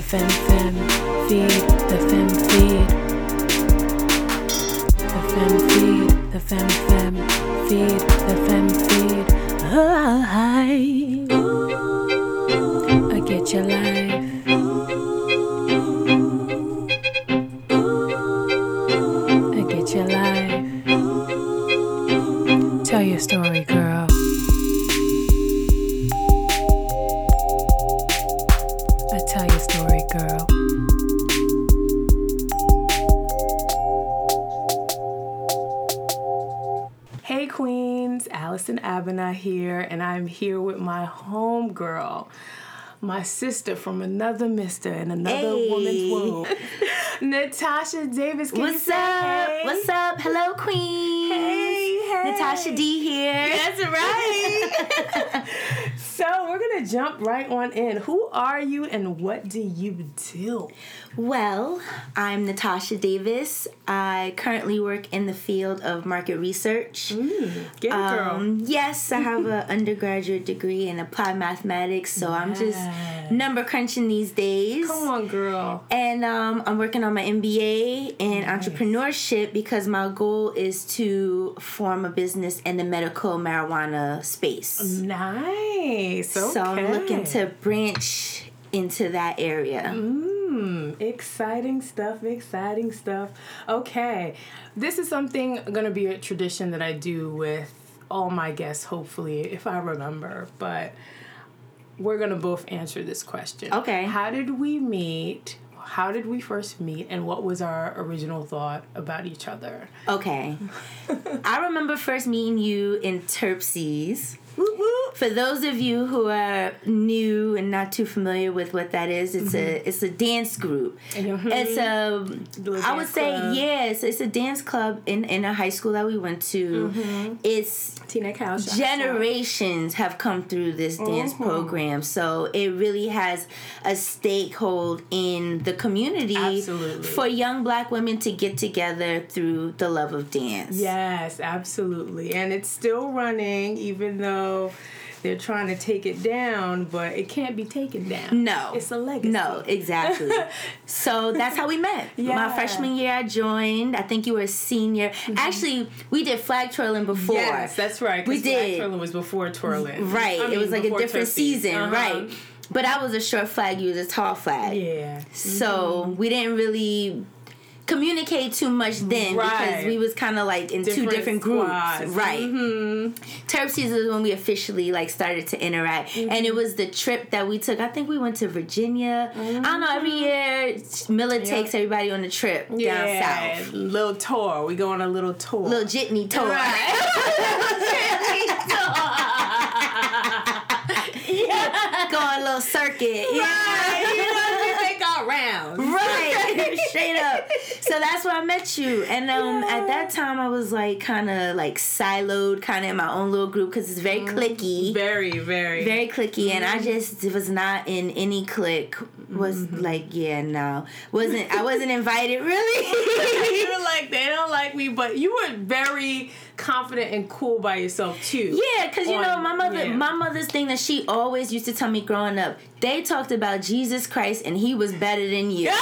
the fem fem feed, the fem feed, the fem feed, the fem fem feed, the fem feed. I, I get your life. Homegirl, my sister from another mister and another Hey. woman's womb, Natasha Davis. Can you What's say up? hey? What's up? Hello, Queen. Hey. Natasha D here. That's right. so we're gonna jump right on in. Who are you and what do you do? Well, I'm Natasha Davis. I currently work in the field of market research. Get it, girl. Um, yes, I have an undergraduate degree in applied mathematics, so I'm just number crunching these days. Come on, girl. And um, I'm working on my MBA in entrepreneurship because my goal is to form a business in the medical marijuana space. Nice. Okay. So I'm looking to branch into that area. Mm, exciting stuff, exciting stuff. Okay. This is something going to be a tradition that I do with all my guests, hopefully, if I remember. But we're going to both answer this question. Okay. How did we meet? How did we first meet? And what was our original thought about each other? Okay. I remember first meeting you in Terpsies. Whoop. For those of you who are new and not too familiar with what that is, it's a it's a dance group. It's a I would say club. yes, it's a dance club in in a high school that we went to. It's Tina generations have come through this dance Mhm. program so it really has a stakehold in the community Absolutely. for young black women to get together through the love of dance Yes, absolutely. And it's still running, even though they're trying to take it down, but it can't be taken down. no It's a legacy. no exactly so that's how we met my Yeah. Mm-hmm. freshman year i joined i think you were a senior actually we did flag twirling before Yes, that's right. We did. Twirling was before twirling. right I it was like a different season Uh-huh. right but i was a short flag you was a tall flag Yeah. So we didn't really communicate too much then because we was kind of like in two Different different groups, squads. right? Mhm. Terpsies is when we officially like started to interact, and Mm-hmm. it was the trip that we took. I think we went to Virginia. I don't know. Every year, Miller Mm-hmm. Yeah. takes everybody on a trip down Yeah, south, little tour. We go on a little tour. little jitney tour. Go on a little circuit. Right, you know, we make our rounds. right straight up so that's where i met you and um at that time i was like kind of like siloed kind of in my own little group because it's very mm, clicky Very, very. very clicky and i mm-hmm. just was not in any clique was mm-hmm. like yeah no wasn't i wasn't invited really You're like they don't like me, but you were very confident and cool by yourself too. Yeah, because you know my mother, yeah. my mother's thing that she always used to tell me growing up. They talked about Jesus Christ and he was better than you.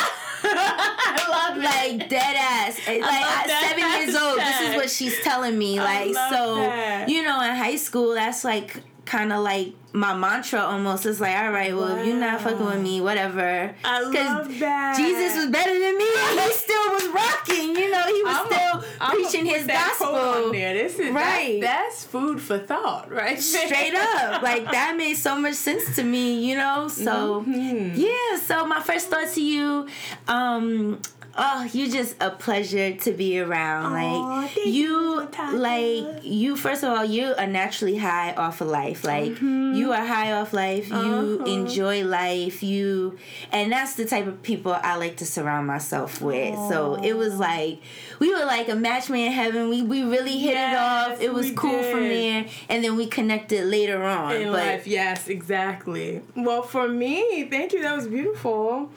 I love like dead ass. Like at seven years old, this is what she's telling me. Like so, that. you know, in high school, that's like kind of like my mantra almost. It's like, all right, well, if you're not fucking with me, whatever. I love that. Jesus was better than me. and He still was rocking. You know, he was I'm still I'm preaching his that gospel. there. This is Right. That's, that's food for thought, right? straight up like that made so much sense to me you know so Mm-hmm. yeah so my first thought to you um Oh, you just a pleasure to be around. Aw, like you, you, like you. First of all, you are naturally high off of life. Like you are high off life. You Mm-hmm. Uh-huh. enjoy life. You, and that's the type of people I like to surround myself with. So it was like we were like a match made in heaven. We we really hit it off. It was cool from there, and then we connected later on. in but life. Yes, exactly. Well, for me, thank you. That was beautiful.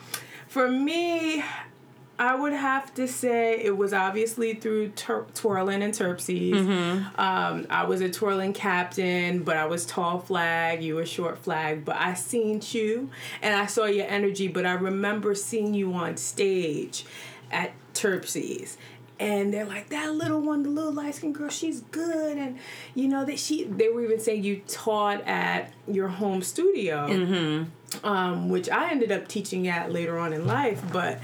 For me, I would have to say it was obviously through twirling and terpsies. Mm-hmm. Um, I was a twirling captain, but I was tall flag. You were short flag, but I seen you and I saw your energy. But I remember seeing you on stage at terpsies. And they're like that little one, the little light skinned girl. She's good, and you know that she. They were even saying you taught at your home studio, Mm-hmm. um, which I ended up teaching at later on in life. But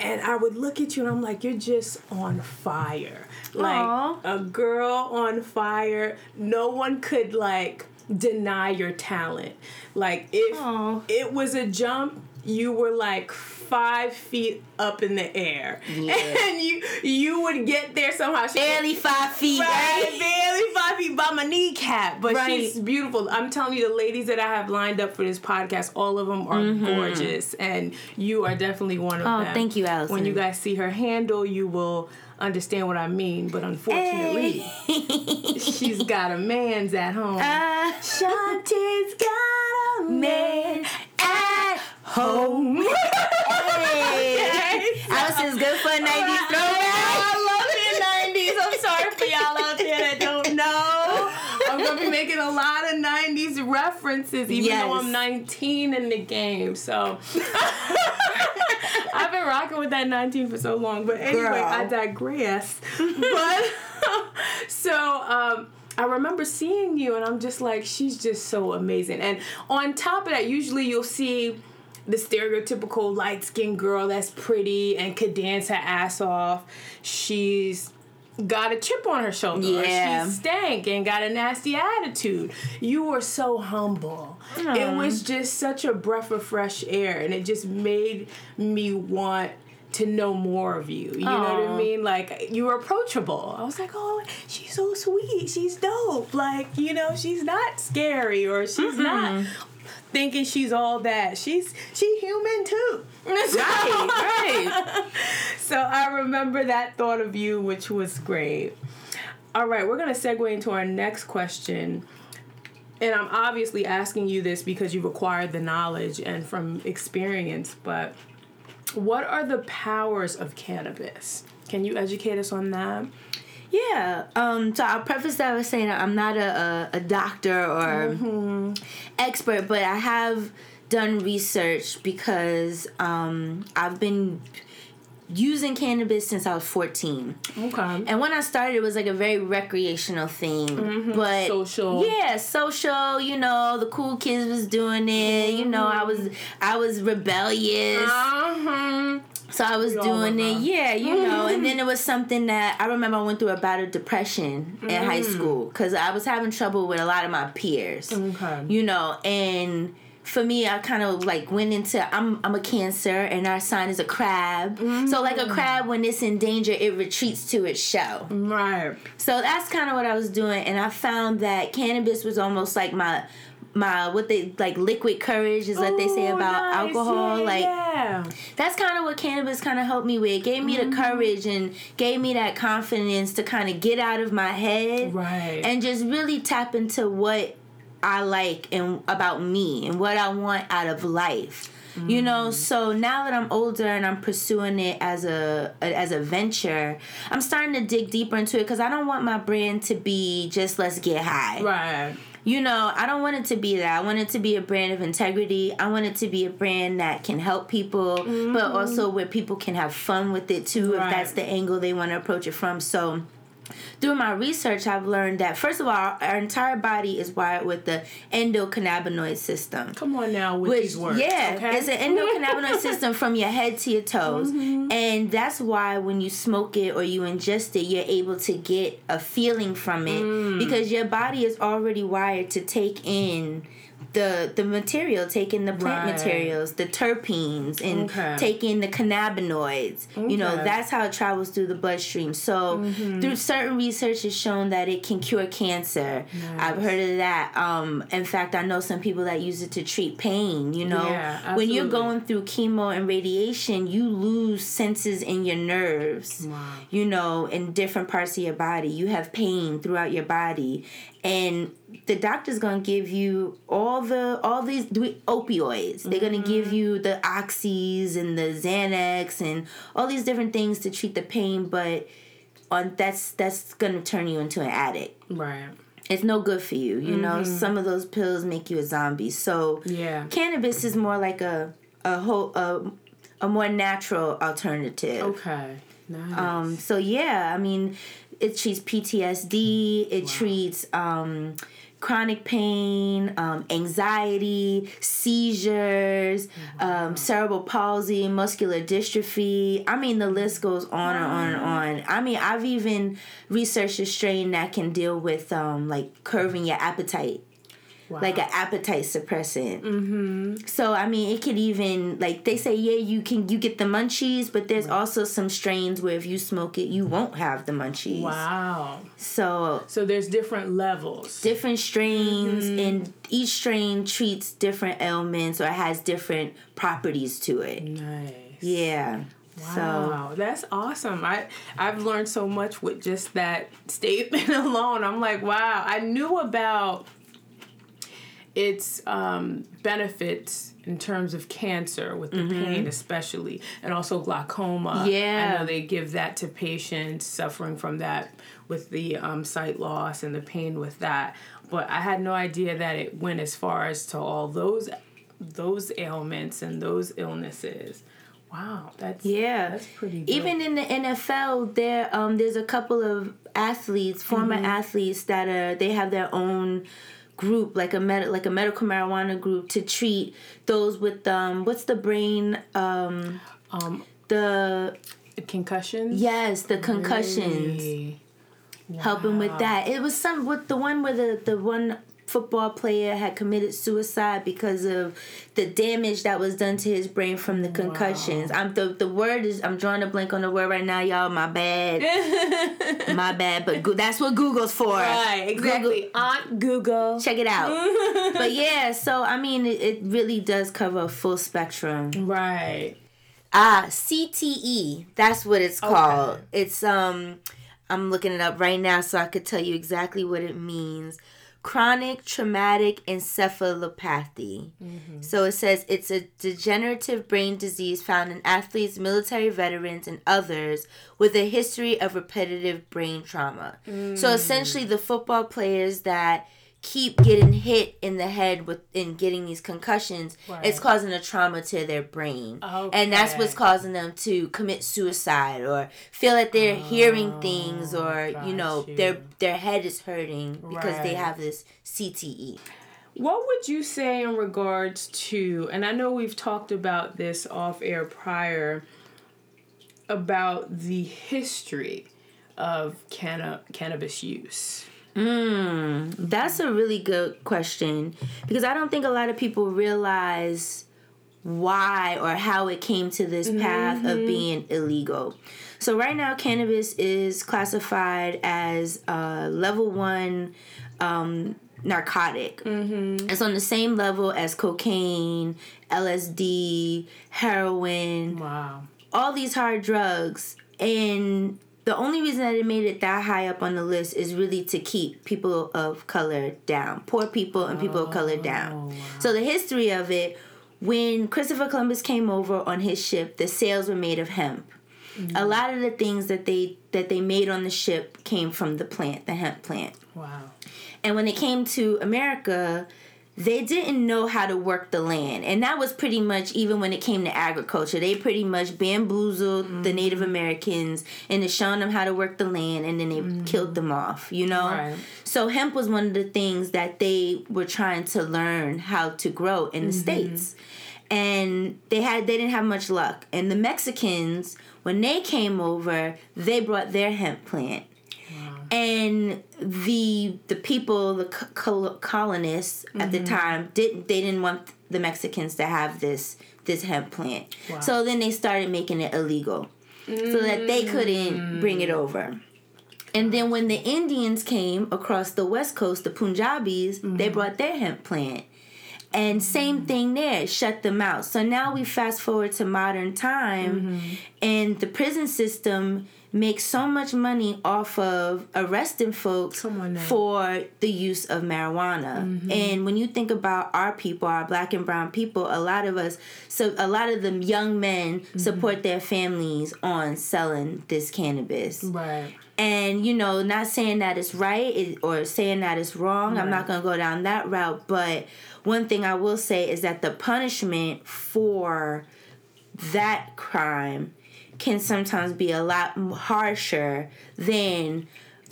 and I would look at you and I'm like, you're just on fire. Like Aw. a girl on fire. No one could like deny your talent. Like if Aw. it was a jump, you were like five feet up in the air. Yeah. And you you would get there somehow. She Barely five feet, Right, right? barely five feet by my kneecap, but Right. she's beautiful. I'm telling you, the ladies that I have lined up for this podcast, all of them are gorgeous, and you are definitely one of Mm-hmm. Oh, them. thank you, Allison. When you guys see her handle, you will understand what I mean. But unfortunately, she's got a man's at home. Uh, Shanti's got a man at home. Hey. Allison's good for a 90s throwback. I love the 90s. I'm sorry for y'all out there that don't know. I'm going to be making a lot of 90s references, even though I'm 19 in the game. So I've been rocking with that 19 for so long. But anyway, Girl. I digress. but so, um, I remember seeing you, and I'm just like, she's just so amazing. And on top of that, usually you'll see the stereotypical light skinned girl that's pretty and could dance her ass off. She's got a chip on her shoulder. Yeah. She stank and got a nasty attitude. You were so humble. It was just such a breath of fresh air, and it just made me want to know more of you. You know what I mean? Like you were approachable. I was like, oh, she's so sweet. She's dope. Like you know, she's not scary or she's not thinking she's all that. She's she human too. right. So I remember that thought of you, which was great. All right, we're gonna segue into our next question. And I'm obviously asking you this because you've acquired the knowledge and from experience, but what are the powers of cannabis? Can you educate us on that? Yeah. Um, so I'll preface that with saying I'm not a, a, a doctor or expert, but I have done research because um, I've been using cannabis since I was 14. Okay. And when I started, it was like a very recreational thing, but Social. Yeah, social. You know, the cool kids was doing it. You know, I was I was rebellious. Uh-huh. So I was We doing it, yeah, you know, and then it was something that I remember I went through a bout of depression in high mm. school because I was having trouble with a lot of my peers, Okay. you know, and for me, I kind of like went into I'm I'm a Cancer and our sign is a crab, so like a mm. crab when it's in danger, it retreats to its shell. Right. So that's kind of what I was doing, and I found that cannabis was almost like my my what they like liquid courage is what they say about nice. alcohol, Yeah, like yeah. that's kind of what cannabis kind of helped me with. It gave me Mm-hmm. the courage and gave me that confidence to kind of get out of my head Right. and just really tap into what I like and about me and what I want out of life. You know, so now that I'm older and I'm pursuing it as a as a venture, I'm starting to dig deeper into it because I don't want my brand to be just let's get high. right. You know, I don't want it to be that. I want it to be a brand of integrity. I want it to be a brand that can help people, but mm-hmm. also where people can have fun with it too, Right. if that's the angle they want to approach it from. So, through my research, I've learned that first of all, our entire body is wired with the endocannabinoid system. Come on now with Which, these words. yeah, okay? it's an endocannabinoid system from your head to your toes. Mm-hmm. And that's why when you smoke it or you ingest it, you're able to get a feeling from it Mm. because your body is already wired to take in the the material, taking the plant Right. materials, the terpenes, and Okay. take in the cannabinoids. You know, that's how it travels through the bloodstream. So, Mm-hmm. through certain research has shown that it can cure cancer. I've heard of that. Um, in fact, I know some people that use it to treat pain. You know, Yeah, when you're going through chemo and radiation, you lose senses in your nerves. Wow. You know, in different parts of your body, you have pain throughout your body, and the doctor's gonna give you all the all these opioids. They're gonna give Mm-hmm. you the oxys and the Xanax and all these different things to treat the pain, but on that's that's gonna turn you into an addict. Right. It's no good for you. You know, some of those pills make you a zombie. So Mm-hmm. Yeah. cannabis is more like a a whole a, a more natural alternative. Okay. Nice. Um, so yeah, I mean, it treats PTSD. It treats um, chronic pain, um, anxiety, seizures, um, cerebral palsy, muscular dystrophy. I mean, the list goes on and on and on. I mean, I've even researched a strain that can deal with um, like curving your appetite wow. like an appetite suppressant. Mm-hmm. So I mean, it could even like they say, yeah, you can you get the munchies, but there's also some strains where if you smoke it, you won't have the munchies. Wow. So So there's different levels. different strains, and each strain treats different ailments or has different properties to it. nice. Yeah. So Wow, that's awesome. I I've learned so much with just that statement alone. I'm like, wow, I knew about its um, benefits in terms of cancer with the pain especially and also glaucoma. Yeah. I know they give that to patients suffering from that with the um, sight loss and the pain with that. But I had no idea that it went as far as to all those those ailments and those illnesses. Wow, that's Yeah. that's pretty. Dope. Even in the NFL, there um there's a couple of athletes, former Mm-hmm. athletes that are they have their own group, like a med- like a medical marijuana group to treat those with um what's the brain um um the concussions. yes the concussions Really? helping with that. It was some with the one where the the one football player had committed suicide because of the damage that was done to his brain from the concussions. I'm the the word is I'm drawing a blank on the word right now, y'all. My bad, my bad. But go, that's what Google's for. Right, exactly. Aunt Google. Check it out. but yeah, so I mean, it, it really does cover a full spectrum. Right. Ah, CTE. That's what it's called. It's um I'm looking it up right now so I could tell you exactly what it means. Chronic traumatic encephalopathy. Mm-hmm. So it says it's a degenerative brain disease found in athletes, military veterans, and others with a history of repetitive brain trauma. So mm. essentially, the football players that keep getting hit in the head with and getting these concussions, it's causing a trauma to their brain. And that's what's causing them to commit suicide or feel that they're hearing oh, things or you know Oh, got their their head is hurting because they have this. CTE. What would you say in regards to, and I know we've talked about this off air prior, about the history of canna- cannabis use? Mm, that's a really good question because I don't think a lot of people realize why or how it came to this path of being illegal. So right now, cannabis is classified as a level one um, narcotic. It's on the same level as cocaine, LSD, heroin, Wow. all these hard drugs and the only reason that it made it that high up on the list is really to keep people of color down poor people and people of color down. Oh, so the history of it when christopher columbus came over on his ship the sails were made of hemp. A mm-hmm. lot of the things that they that they made on the ship came from the plant the hemp plant. Wow. and when it came to America, they didn't know how to work the land. And that was pretty much even when it came to agriculture. They pretty much bamboozled the mm-hmm. Native Americans into showing them how to work the land and then they mm-hmm. killed them off, you know? Right. So hemp was one of the things that they were trying to learn how to grow in the mm-hmm. States. And they had they didn't have much luck. And the Mexicans, when they came over, they brought their hemp plant and the the people the co- col- colonists at the mm-hmm. time didn't they didn't want the Mexicans to have this this hemp plant. So then they started making it illegal so that they couldn't bring it over. And then when the Indians came across the west coast the Punjabis they mm-hmm. brought their hemp plant. And same mm-hmm. thing there shut them out. So now we fast forward to modern time and the prison system make so much money off of arresting folks Come on now. for the use of marijuana. Mm-hmm. And when you think about our people, our black and brown people, a lot of us, so a lot of the young men Mm-hmm. support their families on selling this cannabis. Right. And you know, not saying that it's right or saying that it's wrong. I'm not going to go down that route, but one thing I will say is that the punishment for that crime can sometimes be a lot harsher than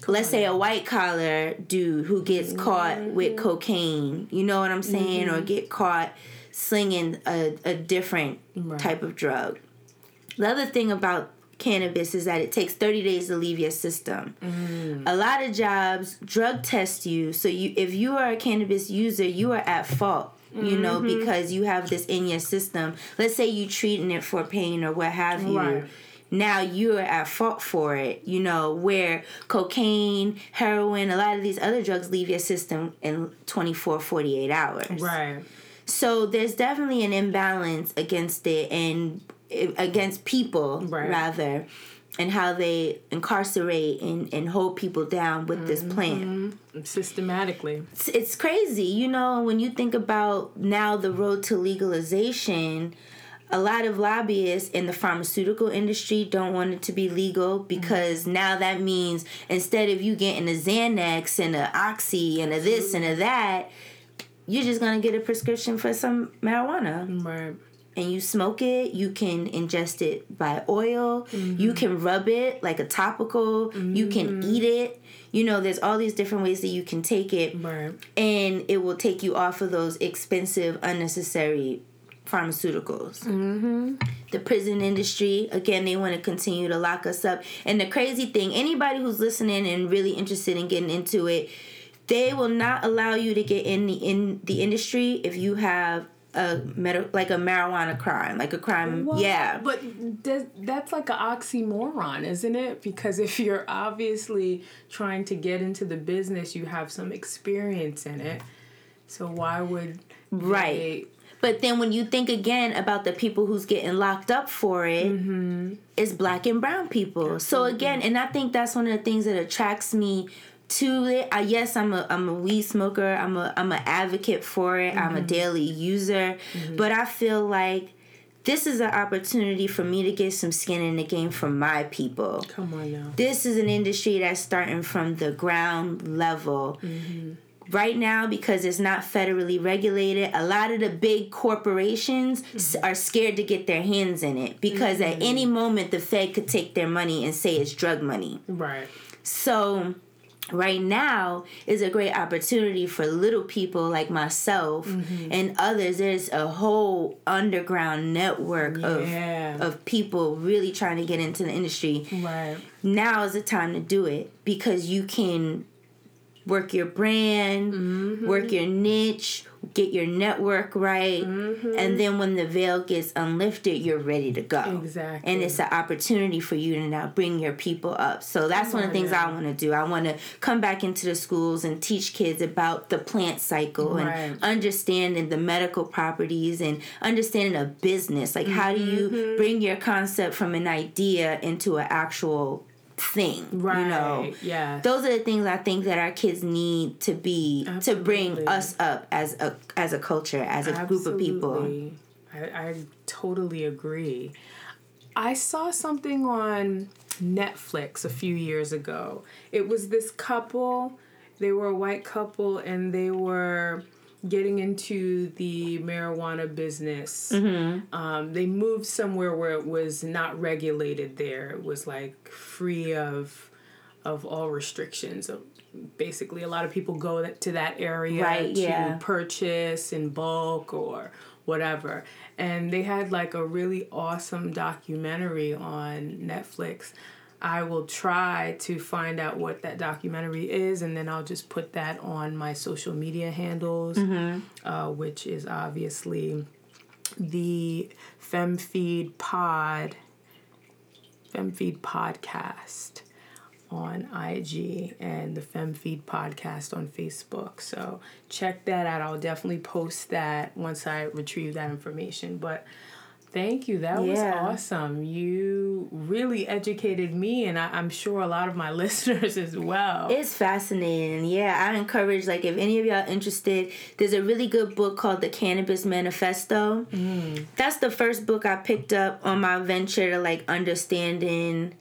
let's say a white collar dude who gets mm-hmm. caught with cocaine. You know what i'm saying? Or mm-hmm. get caught slinging a, a different Right. type of drug. The other thing about cannabis is that it takes 30 days to leave your system. Mm. A lot of jobs drug test you so you if you are a cannabis user you are at fault you know because you have this in your system let's say you're treating it for pain or what have you Right. now you're at fault for it you know where cocaine heroin a lot of these other drugs leave your system in 24 48 hours Right. so there's definitely an imbalance against it and eh, against people Right. rather and how they incarcerate and, and hold people down with this mm-hmm. plant. Systematically. it's, it's crazy you know when you think about now the road to legalization a lot of lobbyists in the pharmaceutical industry don't want it to be legal mm-hmm. because now that means instead of you getting a xanax and a oxy and a this and a that you're just gonna get a prescription for some marijuana. Right. And you smoke it you can ingest it by oil. You can rub it like a topical. You can eat it. You know there's all these different ways that you can take it. Right. and it will take you off of those expensive unnecessary pharmaceuticals. Mm-hmm. the prison industry again they want to continue to lock us up. And the crazy thing anybody who's listening and really interested in getting into it they will not allow you to get in the in the industry if you have a med- like a marijuana crime like a crime Well, yeah But does, that's like an oxymoron, isn't it? Because if you're obviously trying to get into the business, you have some experience in it. So why would Right. they- But then when you think again about the people who's getting locked up for it, mm-hmm. it's black and brown people. So again, and I think that's one of the things that attracts me to it. I, yes, I'm a I'm a weed smoker. I'm a I'm an advocate for it. I'm a mm-hmm. daily user, mm-hmm. but I feel like this is an opportunity for me to get some skin in the game for my people Come on now. this is an industry that's starting from the ground level. Mm-hmm. Right now, because it's not federally regulated, a lot of the big corporations s are scared to get their hands in it because at any moment the Fed could take their money and say it's drug money. Right. So, right now is a great opportunity for little people like myself and others. There's a whole underground network Yeah. of of people really trying to get into the industry Right. now is the time to do it because you can work your brand, Mm-hmm. work your niche, get your network right, Mm-hmm. and then when the veil gets unlifted, you're ready to go. Exactly. And it's an opportunity for you to now bring your people up. So that's one of the things I want to do. I want to come back into the schools and teach kids about the plant cycle Right. and understanding the medical properties and understanding a business. Like how do you Mm-hmm. bring your concept from an idea into an actual thing? Right. You know. Yeah. Those are the things I think that our kids need to be to bring us up as a as a culture, as a group of people. I, I totally agree. I saw something on Netflix a few years ago. It was this couple, they were a white couple, and they were getting into the marijuana business. Um, they moved somewhere where it was not regulated there. It was like free of of all restrictions. Basically, a lot of people go to that area Right, to yeah. purchase in bulk or whatever. And they had like a really awesome documentary on Netflix. I will try to find out what that documentary is, and then I'll just put that on my social media handles, uh, which is obviously the FemFeed Pod, FemFeed Podcast on IG and the FemFeed podcast on Facebook. So check that out. I'll definitely post that once I retrieve that information. But Thank you. That was awesome. You really educated me, and I, am sure a lot of my listeners as well. It's fascinating. Yeah, I encourage, like, if any of y'all interested, there's a really good book called The Cannabis Manifesto. Mm. That's the first book I picked up on my venture to, like, understanding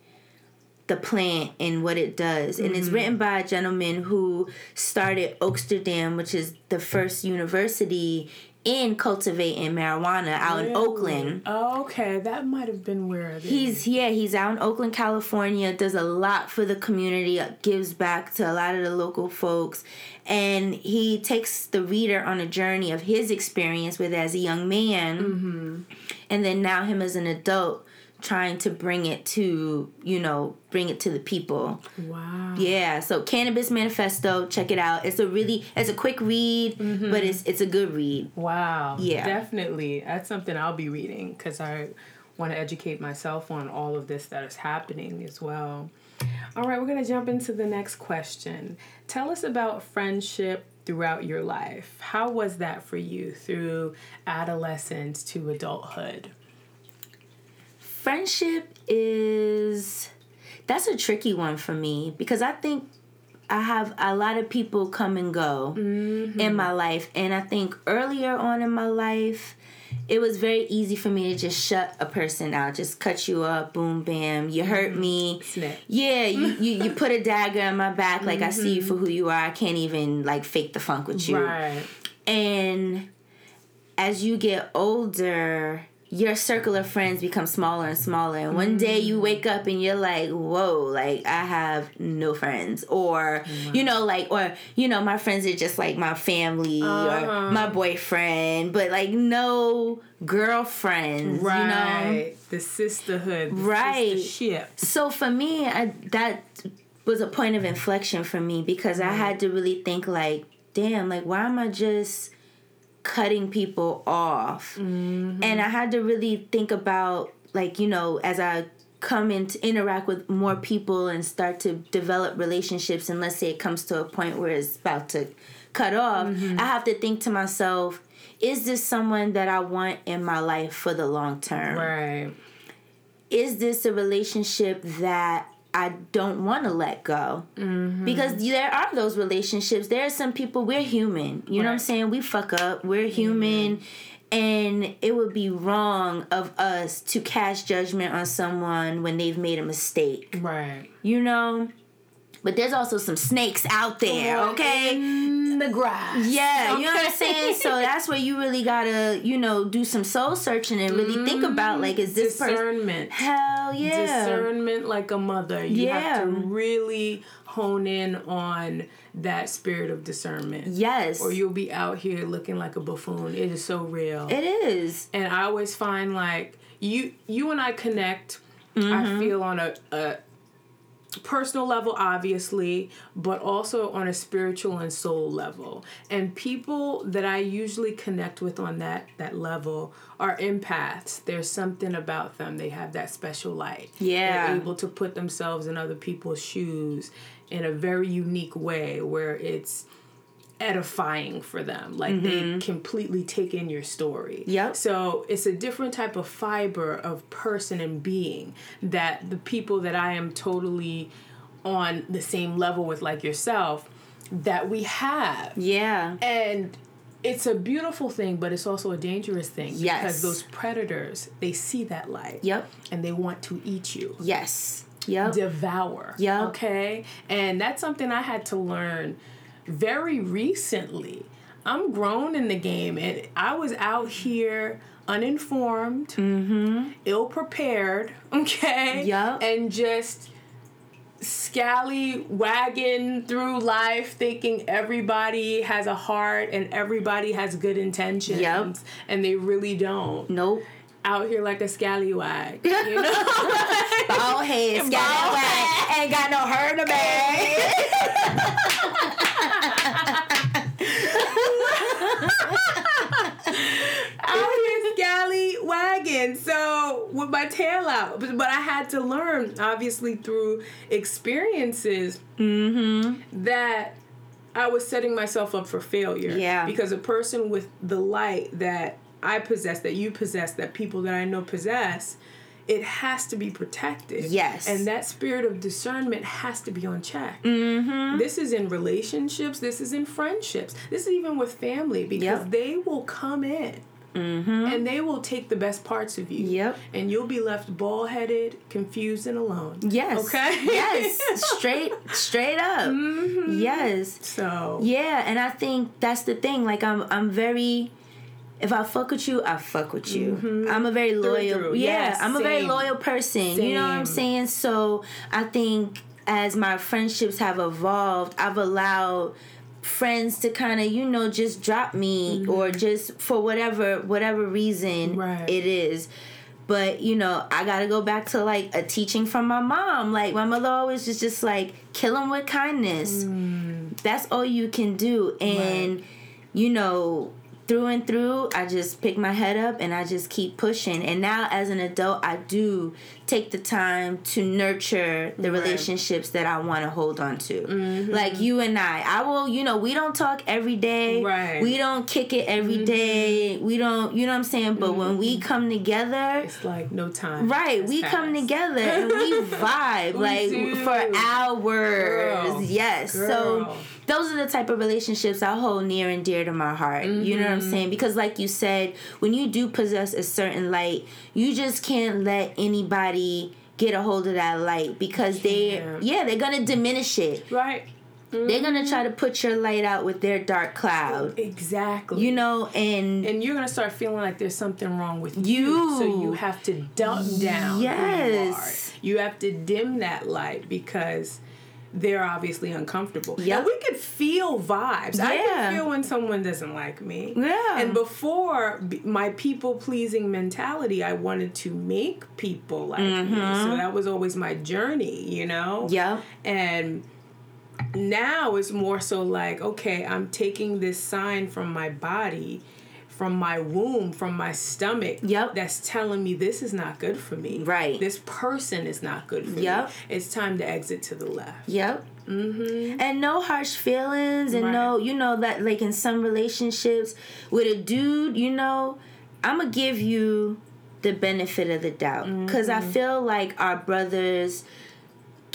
the plant and what it does. And mm-hmm. it's written by a gentleman who started Oaksterdam, which is the first university in cultivating marijuana out really? in Oakland. Oh, okay, that might have been where he's. Yeah, he's out in Oakland, California. Does a lot for the community. Gives back to a lot of the local folks, and he takes the reader on a journey of his experience with as a young man, mm-hmm. and then now him as an adult trying to bring it to you know bring it to the people. Wow. Yeah so cannabis manifesto check it out. It's a really it's a quick read mm-hmm. but it's it's a good read. Wow. Yeah. Definitely. That's something i'll be reading because i want to educate myself on all of this that is happening as well. All right we're going to jump into the next question. Tell us about friendship throughout your life. How was that for you through adolescence to adulthood friendship is that's a tricky one for me because I think I have a lot of people come and go mm-hmm. in my life and I think earlier on in my life it was very easy for me to just shut a person out, just cut you up, boom, bam. You hurt mm-hmm. me. Yeah, you, you, you put a dagger in my back, like mm-hmm. I see you mm-hmm. for who you are. I can't even like fake the funk with you. Right. And as you get older, your circle of friends becomes smaller and smaller. And one day you wake up and you're like whoa like i have no friends. Or you know like or you know my friends are just like my family uh-huh. or my boyfriend but like no girlfriends right you know? The sisterhood the right. sistership. so for me I, that was a point of inflection for me because i had to really think like damn like why am i just cutting people off. Mm-hmm. And I had to really think about, like, you know, as I come and interact with more people and start to develop relationships, and let's say it comes to a point where it's about to cut off, mm-hmm. I have to think to myself, is this someone that I want in my life for the long term? Right. Is this a relationship that I don't want to let go. Mm-hmm. Because there are those relationships. There are some people, we're human. You right. know what I'm saying? We fuck up. We're human. Mm-hmm. And it would be wrong of us to cast judgment on someone when they've made a mistake. Right. You know? But there's also some snakes out there, okay? In the grass. Yeah, okay. you know what I'm saying? So that's where you really gotta, you know, do some soul searching and really think about like, is this discernment? Person, hell yeah, discernment like a mother. You yeah. have to really hone in on that spirit of discernment. Yes. Or you'll be out here looking like a buffoon. It is so real. It is. And I always find like you you and I connect. Mm-hmm. I feel on a, a personal level obviously but also on a spiritual and soul level. And people that i usually connect with on that that level are empaths. There's something about them. They have that special light. Yeah. they're able to put themselves in other people's shoes in a very unique way where it's edifying for them. Like mm-hmm. they completely take in your story. Yep. So it's a different type of fiber of person and being that the people that I am totally on the same level with like yourself that we have. Yeah. And it's a beautiful thing, but it's also a dangerous thing yes. because those predators, they see that light. Yep. And they want to eat you. Yes. Yep. Devour. Yep. Okay? And that's something I had to learn very recently. I'm grown in the game and I was out here uninformed, mm-hmm. ill prepared, okay? Yeah. And just scally scallywagging through life thinking everybody has a heart and everybody has good intentions. Yep. And they really don't. Nope. Out here like a scallywag. You know? Bald head, scallywag. Ain't got no hair in the bag. Wagon, so with my tail out. But, but I had to learn, obviously, through experiences mm-hmm. that I was setting myself up for failure. Yeah. Because a person with the light that I possess, that you possess, that people that I know possess, it has to be protected. Yes. And that spirit of discernment has to be on check. Mm-hmm. This is in relationships, this is in friendships, this is even with family because Yep. they will come in. Mm-hmm. And they will take the best parts of you. Yep. And you'll be left bald headed, confused, and alone. Yes. Okay? yes. Straight straight up. Mhm. Yes. So. Yeah, and I think that's the thing. Like I'm I'm very if I fuck with you, I fuck with you. I'm a very loyal. through. Yeah, Yes, I'm a very loyal person. You know what I'm saying? So I think as my friendships have evolved, I've allowed friends to kind of you know just drop me mm-hmm. or just for whatever whatever reason Right. it is. But you know i gotta go back to like a teaching from my mom. Like my mother always was just like kill them with kindness. Mm. That's all you can do. And you know through and through i just pick my head up and i just keep pushing and now as an adult i do take the time to nurture the Right. relationships that i want to hold on to mm-hmm. like you and i i will you know we don't talk every day Right. we don't kick it every mm-hmm. day we don't you know what i'm saying but when we mm-hmm. come together It's like no time. Right, we come together and we vibe We like do. for hours. Girl. Yes. So Girl. Those are the type of relationships I hold near and dear to my heart. You know what I'm Mm-hmm. saying? Because like you said, when you do possess a certain light, you just can't let anybody get a hold of that light because they Can't. yeah, they're going to diminish it. Right. They're going to try to put your light out with their dark cloud. Exactly. You know, and and you're gonna start feeling like there's something wrong with You. So you have to dump down. you Yes. are. You have to dim that light because they're obviously uncomfortable. Yeah, we could feel vibes. I can feel when someone doesn't like me. Yeah. And before b- my people pleasing mentality, I wanted to make people like me. So that was always my journey, you know? Mm-hmm. yeah. And now it's more so like, okay, I'm taking this sign from my body, from my womb, from my stomach. Yep. That's telling me this is not good for me. Right. This person is not good for Yep. me. It's time to exit to the left. Yep. Mm-hmm. And no harsh feelings, and Right. no, you know that like in some relationships with a dude, you know, I'm gonna give you the benefit of the doubt because Mm-hmm. I feel like our brothers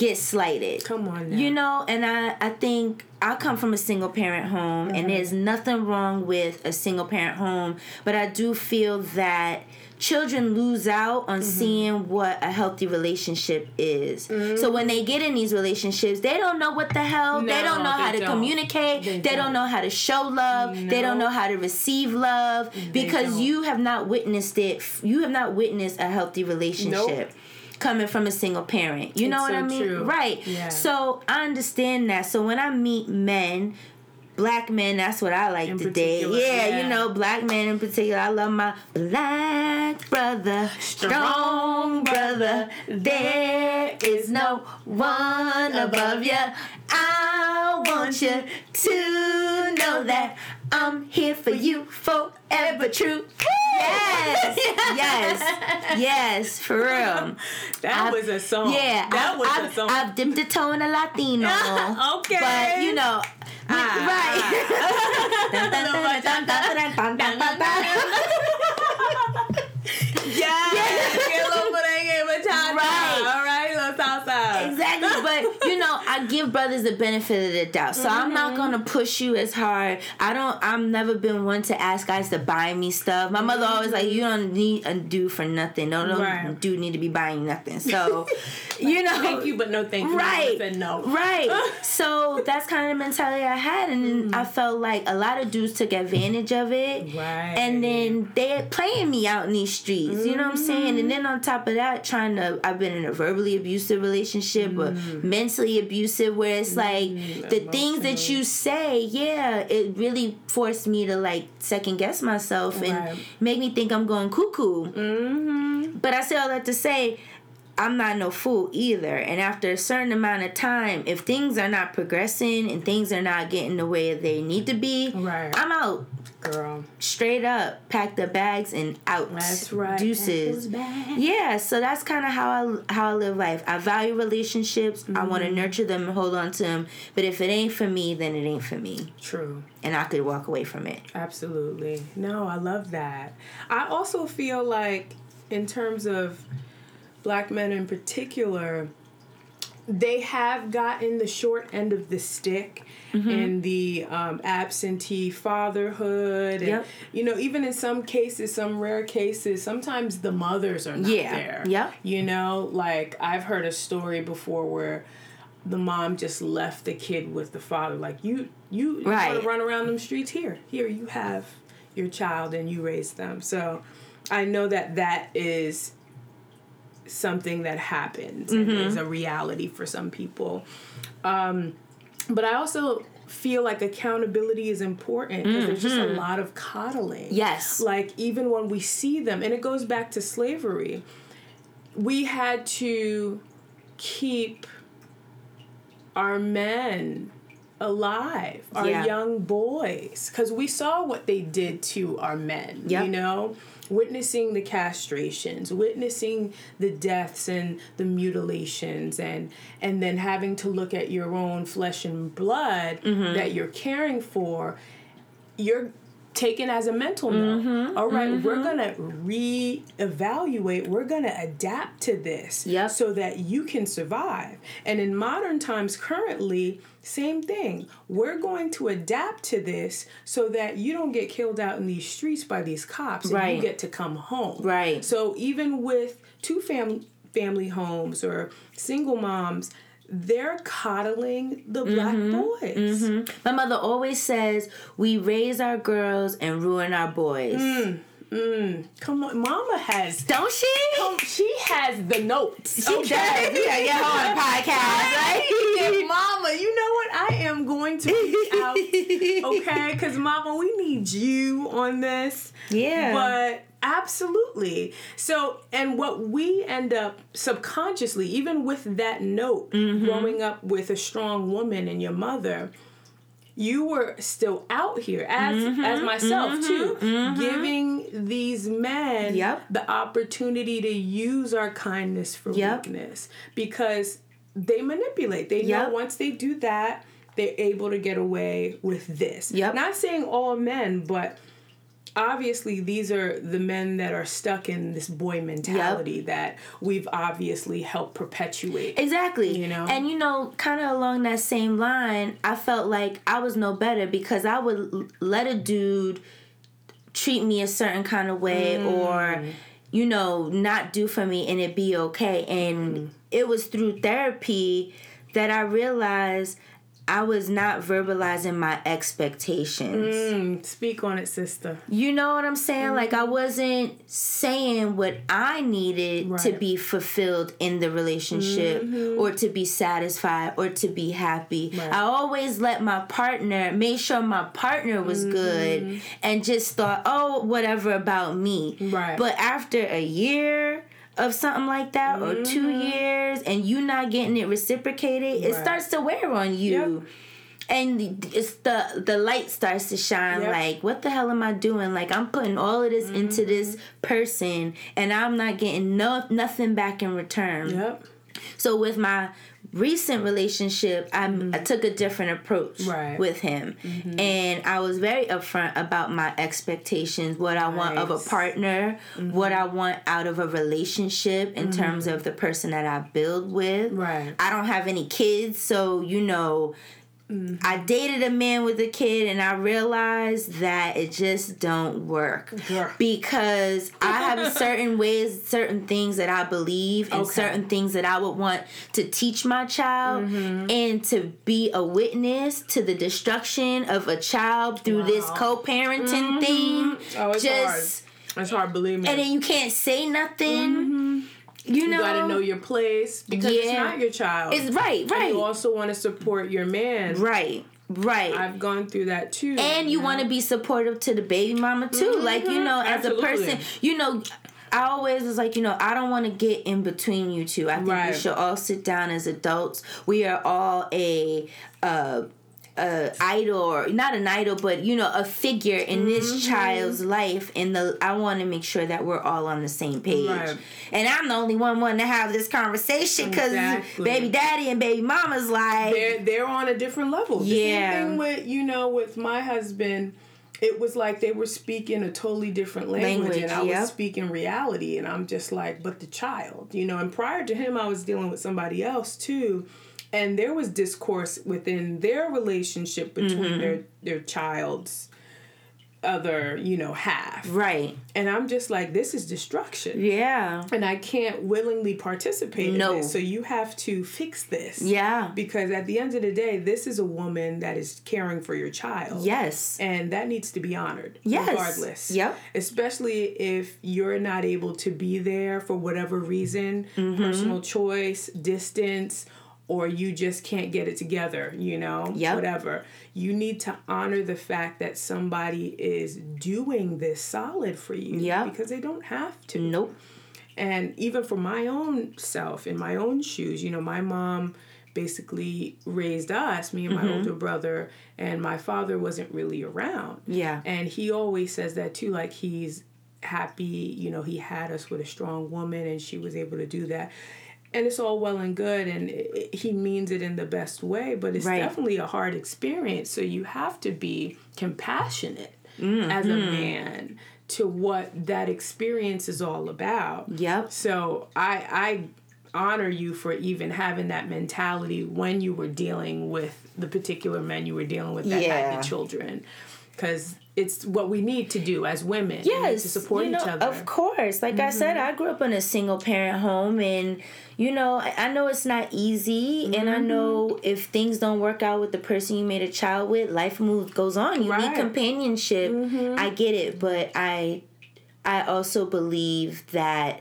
get slighted. Come on now. You know, and I I think I come from a single parent home, and mm-hmm. there's nothing wrong with a single parent home, but I do feel that children lose out on mm-hmm. seeing what a healthy relationship is. Mm-hmm. So when they get in these relationships, they don't know what the hell. they don't know how they to don't. communicate. They They, don't. don't. know how to show love. They don't know how to receive love because you have not witnessed it. You have not witnessed a healthy relationship. Coming from a single parent, you know what so I mean, true. right? Yeah. So I understand that. So when I meet men, black men, that's what I like In to date. Yeah, yeah. you know, black men in particular. I love my black brother, strong brother. There is no one above you. I want you to know that I'm here for you forever true. Yes, yes, yes, for real. that I've- was a song. Yeah, That I've, was I've, a song. I've dipped a toe in a Latino. okay. But you know, right. Yes. Get a little merengue bachata. Right. All right, little salsa. exactly, but you know, I give brothers the benefit of the doubt. So I'm Mm-hmm. not gonna push you as hard. I don't. I've never been one to ask guys to buy me stuff. My mother mm-hmm. always like, you don't need a dude for nothing. No, no Right. dude need to be buying nothing. So, you know, Thank you, but no thank you. Right. No. Right. so that's kind of the mentality I had, and then mm-hmm. I felt like a lot of dudes took advantage of it. Right. And then they're playing me out in these streets. You know what I'm mm-hmm. saying? And then on top of that, trying to, I've been in a verbally abusive relationship, but mentally abusive, where it's like the things that you say, yeah, it really forced me to like second guess myself and Right. make me think I'm going cuckoo. Mm-hmm. But I say all that to say, I'm not no fool either. And after a certain amount of time, if things are not progressing and things are not getting the way they need to be, Right. I'm out. Girl. Straight up, pack the bags and out. That's right. Deuces. Yeah, so that's kind of how I how I live life. I value relationships. Mm-hmm. I want to nurture them and hold on to them. But if it ain't for me, then it ain't for me. True. And I could walk away from it. Absolutely. No, I love that. I also feel like, in terms of black men in particular, they have gotten the short end of the stick mm-hmm. in the um, absentee fatherhood. And, yep. you know, even in some cases, some rare cases, sometimes the mothers are not yeah. there. Yeah. You know, like I've heard a story before where the mom just left the kid with the father. Like, you, you, right. want to run around them streets? Here, here, you have your child and you raise them. So I know that that is something that happens mm-hmm. and is a reality for some people. Um, but I also feel like accountability is important because mm-hmm. there's just a mm-hmm. lot of coddling. Yes. Like even when we see them, and it goes back to slavery, we had to keep our men alive, our yeah. young boys, because we saw what they did to our men. Yep. You know, witnessing the castrations, witnessing the deaths and the mutilations, and and then having to look at your own flesh and blood mm-hmm. that you're caring for. You're taken as a mental note. Mm-hmm, All right, mm-hmm. we're gonna reevaluate. We're gonna adapt to this, yep. so that you can survive. And in modern times, currently, same thing. We're going to adapt to this so that you don't get killed out in these streets by these cops, and right. you get to come home. Right. So even with two family family homes or single moms they're coddling the black mm-hmm, boys. Mm-hmm. My mother always says, "We raise our girls and ruin our boys." Mm. Mm, come on, Mama has. Don't she? Come, she has the notes. She okay? does. We gotta get her on the podcast, right? Mama, you know what? I am going to reach out, okay? Because Mama, we need you on this. Yeah. But Absolutely. So, and what we end up subconsciously, even with that note, mm-hmm. growing up with a strong woman and your mother, you were still out here as mm-hmm, as myself mm-hmm, too mm-hmm. giving these men yep. the opportunity to use our kindness for yep. weakness because they manipulate they yep. know once they do that they're able to get away with this yep. not saying all men but obviously these are the men that are stuck in this boy mentality yep. that we've obviously helped perpetuate. Exactly. You know. And you know, kind of along that same line, I felt like I was no better because I would let a dude treat me a certain kind of way mm. or you know, not do for me and it be okay. And mm. it was through therapy that I realized I was not verbalizing my expectations. Mm, speak on it, sister. You know what I'm saying? Mm-hmm. Like I wasn't saying what I needed right. to be fulfilled in the relationship mm-hmm. or to be satisfied or to be happy. Right. I always let my partner make sure my partner was mm-hmm. good and just thought, "Oh, whatever about me." Right. But after a year, of something like that mm-hmm. or two mm-hmm. years and you not getting it reciprocated, right. it starts to wear on you. Yep. And it's the the light starts to shine yep. like what the hell am I doing? Like I'm putting all of this mm-hmm. into this person and I'm not getting no nothing back in return. Yep. So with my recent relationship, I, mm-hmm. I took a different approach right. with him, mm-hmm. and I was very upfront about my expectations, what I nice. want of a partner, mm-hmm. what I want out of a relationship in mm-hmm. terms of the person that I build with. Right. I don't have any kids, so you know Mm-hmm. I dated a man with a kid and I realized that it just don't work. Yeah. Because I have certain ways, certain things that I believe and okay. certain things that I would want to teach my child mm-hmm. and to be a witness to the destruction of a child through wow. this co-parenting mm-hmm. thing. Oh, it's just hard. It's hard, believe me. And then you can't say nothing mm-hmm you, know, you gotta know your place because yeah. it's not your child. It's right, right. And you also want to support your man. Right. Right. I've gone through that too. And you want to be supportive to the baby mama too. Mm-hmm. Like, you know, as Absolutely. a person, you know, I always was like, you know, I don't want to get in between you two. I think right. we should all sit down as adults. We are all a uh a idol or not an idol but you know a figure in this Mm-hmm. child's life and the i want to make sure that we're all on the same page Right. and i'm the only one wanting to have this conversation because Exactly. baby daddy and baby mama's like they're they're on a different level. The Yeah. same thing with you know with my husband. It was like they were speaking a totally different language, Language, and I yep. was speaking reality, and I'm just like, but the child, you know. And prior to him, I was dealing with somebody else too, and there was discourse within their relationship between Mm-hmm. their their child's other, you know, half, right and I'm just like, this is destruction. yeah And I can't willingly participate No. in this. So you have to fix this yeah because at the end of the day this is a woman that is caring for your child yes and that needs to be honored Yes. regardless Yep. especially if you're not able to be there for whatever reason Mm-hmm. personal choice distance or you just can't get it together you know Yep. whatever you need to honor the fact that somebody is doing this solid for you Yep. because they don't have to nope and even for my own self, in my own shoes, you know, my mom basically raised us, me and my mm-hmm. older brother, and my father wasn't really around. Yeah. And he always says that too, like he's happy, you know, he had us with a strong woman and she was able to do that. And it's all well and good, and it, he means it in the best way, but it's Right. definitely a hard experience. So you have to be compassionate as a man to what that experience is all about. Yep. So I I honor you for even having that mentality when you were dealing with the particular men you were dealing with that had Yeah. the children. Cause it's what we need to do as women. Yes to support you know, each other. Mm-hmm. of course like i said i grew up in a single parent home and you know i I know it's not easy and i know Mm-hmm. if things don't work out with the person you made a child with life moves goes on you Right. Mm-hmm. need companionship i get it but i i also believe that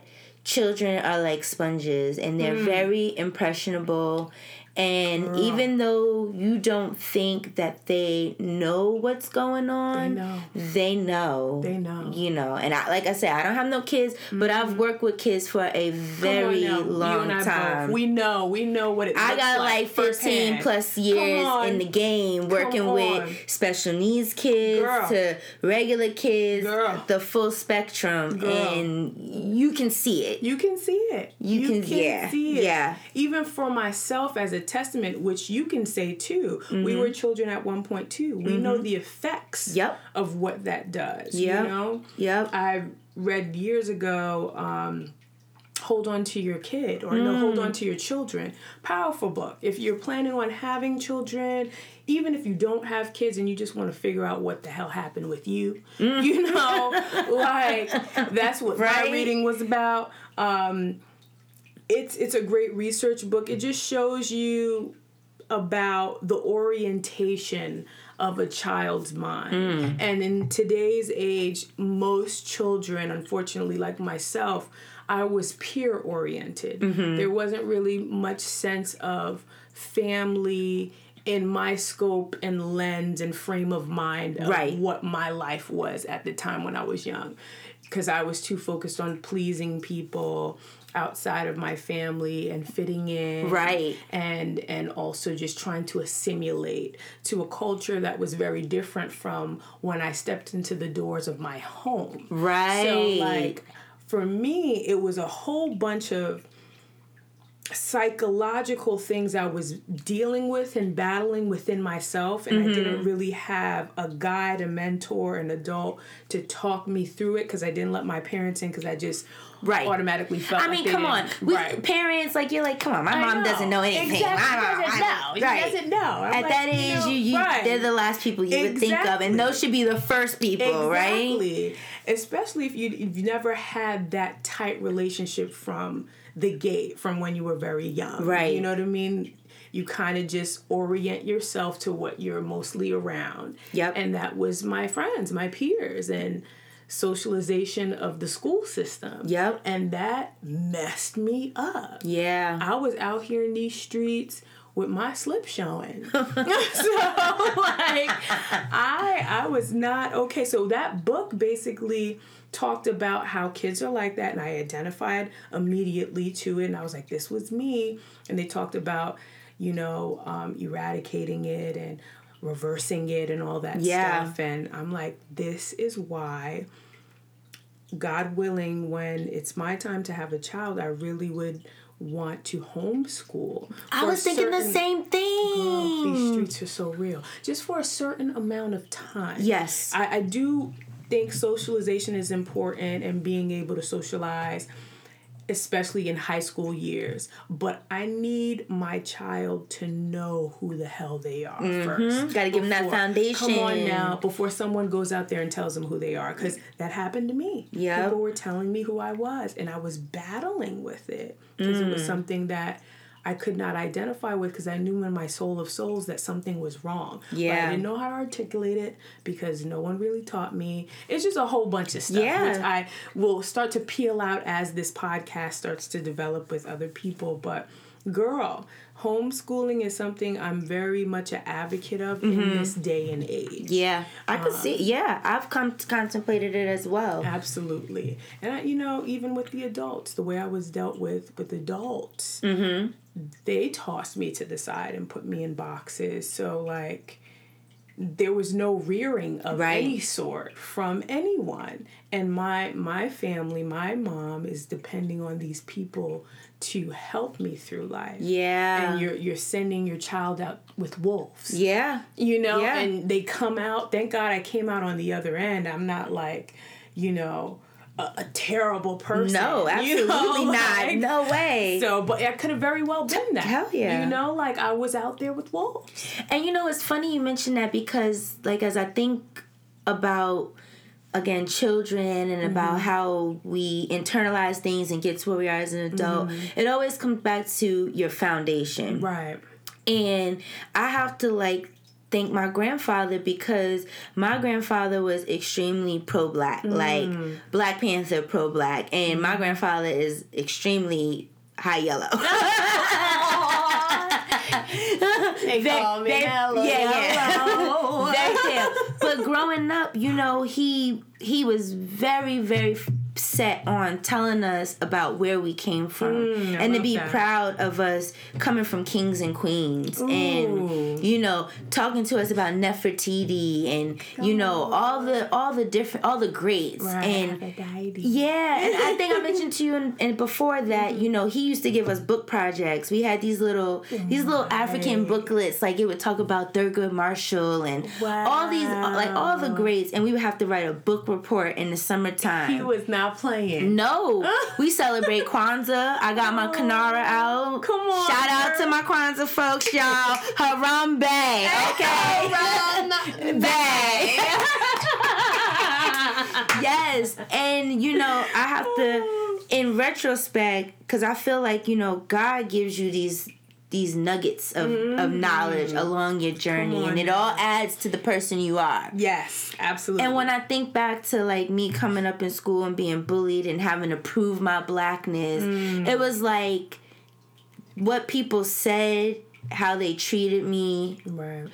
children are like sponges and they're Mm. very impressionable and even though you don't think that they know what's going on know. they know They know. you know and I, like i said i don't have no kids but i've mm-hmm. worked with kids for a very you long time Both. We know. We know what it I got like, like 15 firsthand. plus years in the game working with special needs kids Girl. to regular kids, Girl. the full spectrum, Girl. and you can see it. You can see it. You can- yeah, see it. yeah. Even for myself as a testament, which you can say too. We were children at one point too. We know the effects Mm-hmm. Yep. of what that does. Yep. You know? Yep. I read years ago, um, Hold on to your kid or no, hold Mm. on to your children. Powerful book. If you're planning on having children, even if you don't have kids and you just want to figure out what the hell happened with you, you know, like that's what Mm. Right. my reading was about. Um, it's it's a great research book. It just shows you about the orientation of a child's mind. Mm. And in today's age, most children, unfortunately, like myself, I was peer oriented. Mm-hmm. There wasn't really much sense of family in my scope and lens and frame of mind of Right. what my life was at the time when I was young. Because I was too focused on pleasing people outside of my family and fitting in Right. and and also just trying to assimilate to a culture that was very different from when I stepped into the doors of my home. Right. So like for me it was a whole bunch of psychological things I was dealing with and battling within myself and I didn't mm-hmm. really have a guide, a mentor, an adult to talk me through it because I didn't let my parents in because I just Right. automatically felt I like mean, they come on. We, right. Parents, like, you're like, come on, my I mom doesn't know anything. Exactly. I She doesn't know. She Right. doesn't know. I'm At like, that you age, know, you, you right. they're the last people you would think of, and those should be the first people, right? Exactly. Especially if you if you never had that tight relationship from the gate, from when you were very young. Right. You know what I mean? You kind of just orient yourself to what you're mostly around. Yep. And that was my friends, my peers, and socialization of the school system. Yep. And that messed me up. Yeah. I was out here in these streets with my slip showing. so like I I was not okay. So that book basically talked about how kids are like that and I identified immediately to it and I was like this was me and they talked about you know um, eradicating it and reversing it and all that Yeah. stuff. And I'm like, this is why, God willing, when it's my time to have a child, I really would want to homeschool. I was thinking the certain- same Girl, these streets are so real. Just for a certain amount of time. Yes. I, I do think socialization is important and being able to socialize, especially in high school years. But I need my child to know who the hell they are first. Gotta give them that Before- Come on foundation. now, before someone goes out there and tells them who they are, because that happened to me. Yep. People were telling me who I was, and I was battling with it because it Mm. was something that. I could not identify with because I knew in my soul of souls that something was wrong. But Yeah. I didn't know how to articulate it because no one really taught me. It's just a whole bunch of stuff, Yeah. which I will start to peel out as this podcast starts to develop with other people. But girl, homeschooling is something I'm very much an advocate of in this day and age. Mm-hmm. Yeah, I could see. Yeah, I've come contemplated it as well. Absolutely. And I, you know, even with the adults, the way I was dealt with with adults, Mm-hmm. They tossed me to the side and put me in boxes. So like there was no rearing of Right. any sort from anyone. And my my family, my mom is depending on these people to help me through life. Yeah. And you're you're sending your child out with wolves yeah. you know Yeah. and they come out thank god i came out on the other end i'm not like you know a, a terrible person No, you know, absolutely not. like- no way. so but it could have very well been that Hell yeah. you know like i was out there with wolves And you know, it's funny you mention that because, like, as I think about again children and about mm-hmm. how we internalize things and get to where we are as an adult, mm-hmm. it always comes back to your foundation. right And I have to like thank my grandfather because my grandfather was extremely pro black, mm. like Black Panther pro black, and my grandfather is extremely high yellow. they They- call me they- hello, yeah, yeah. hello. But growing up, you know, he he was very very set on telling us about where we came from Mm, and to be that. proud of us coming from kings and queens Ooh. and you know talking to us about Nefertiti and you know all the all the different all the greats Right, and yeah, and I think I mentioned to you and, and before that, you know, he used to give us book projects. We had these little these little African booklets, like it would talk about Thurgood Marshall and all these like all the greats, and we would have to write a book report in the summertime. he was not playing no, we celebrate Kwanzaa. I got my oh, kinara out. Come on, Shout out to my Kwanzaa folks, y'all. Harambee, okay? Bay. yes and you know i have to in retrospect because i feel like you know god gives you these these nuggets of, of knowledge along your journey Mm. and it all adds to the person you are yes absolutely and when i think back to like me coming up in school and being bullied and having to prove my blackness Mm. it was like what people said how they treated me right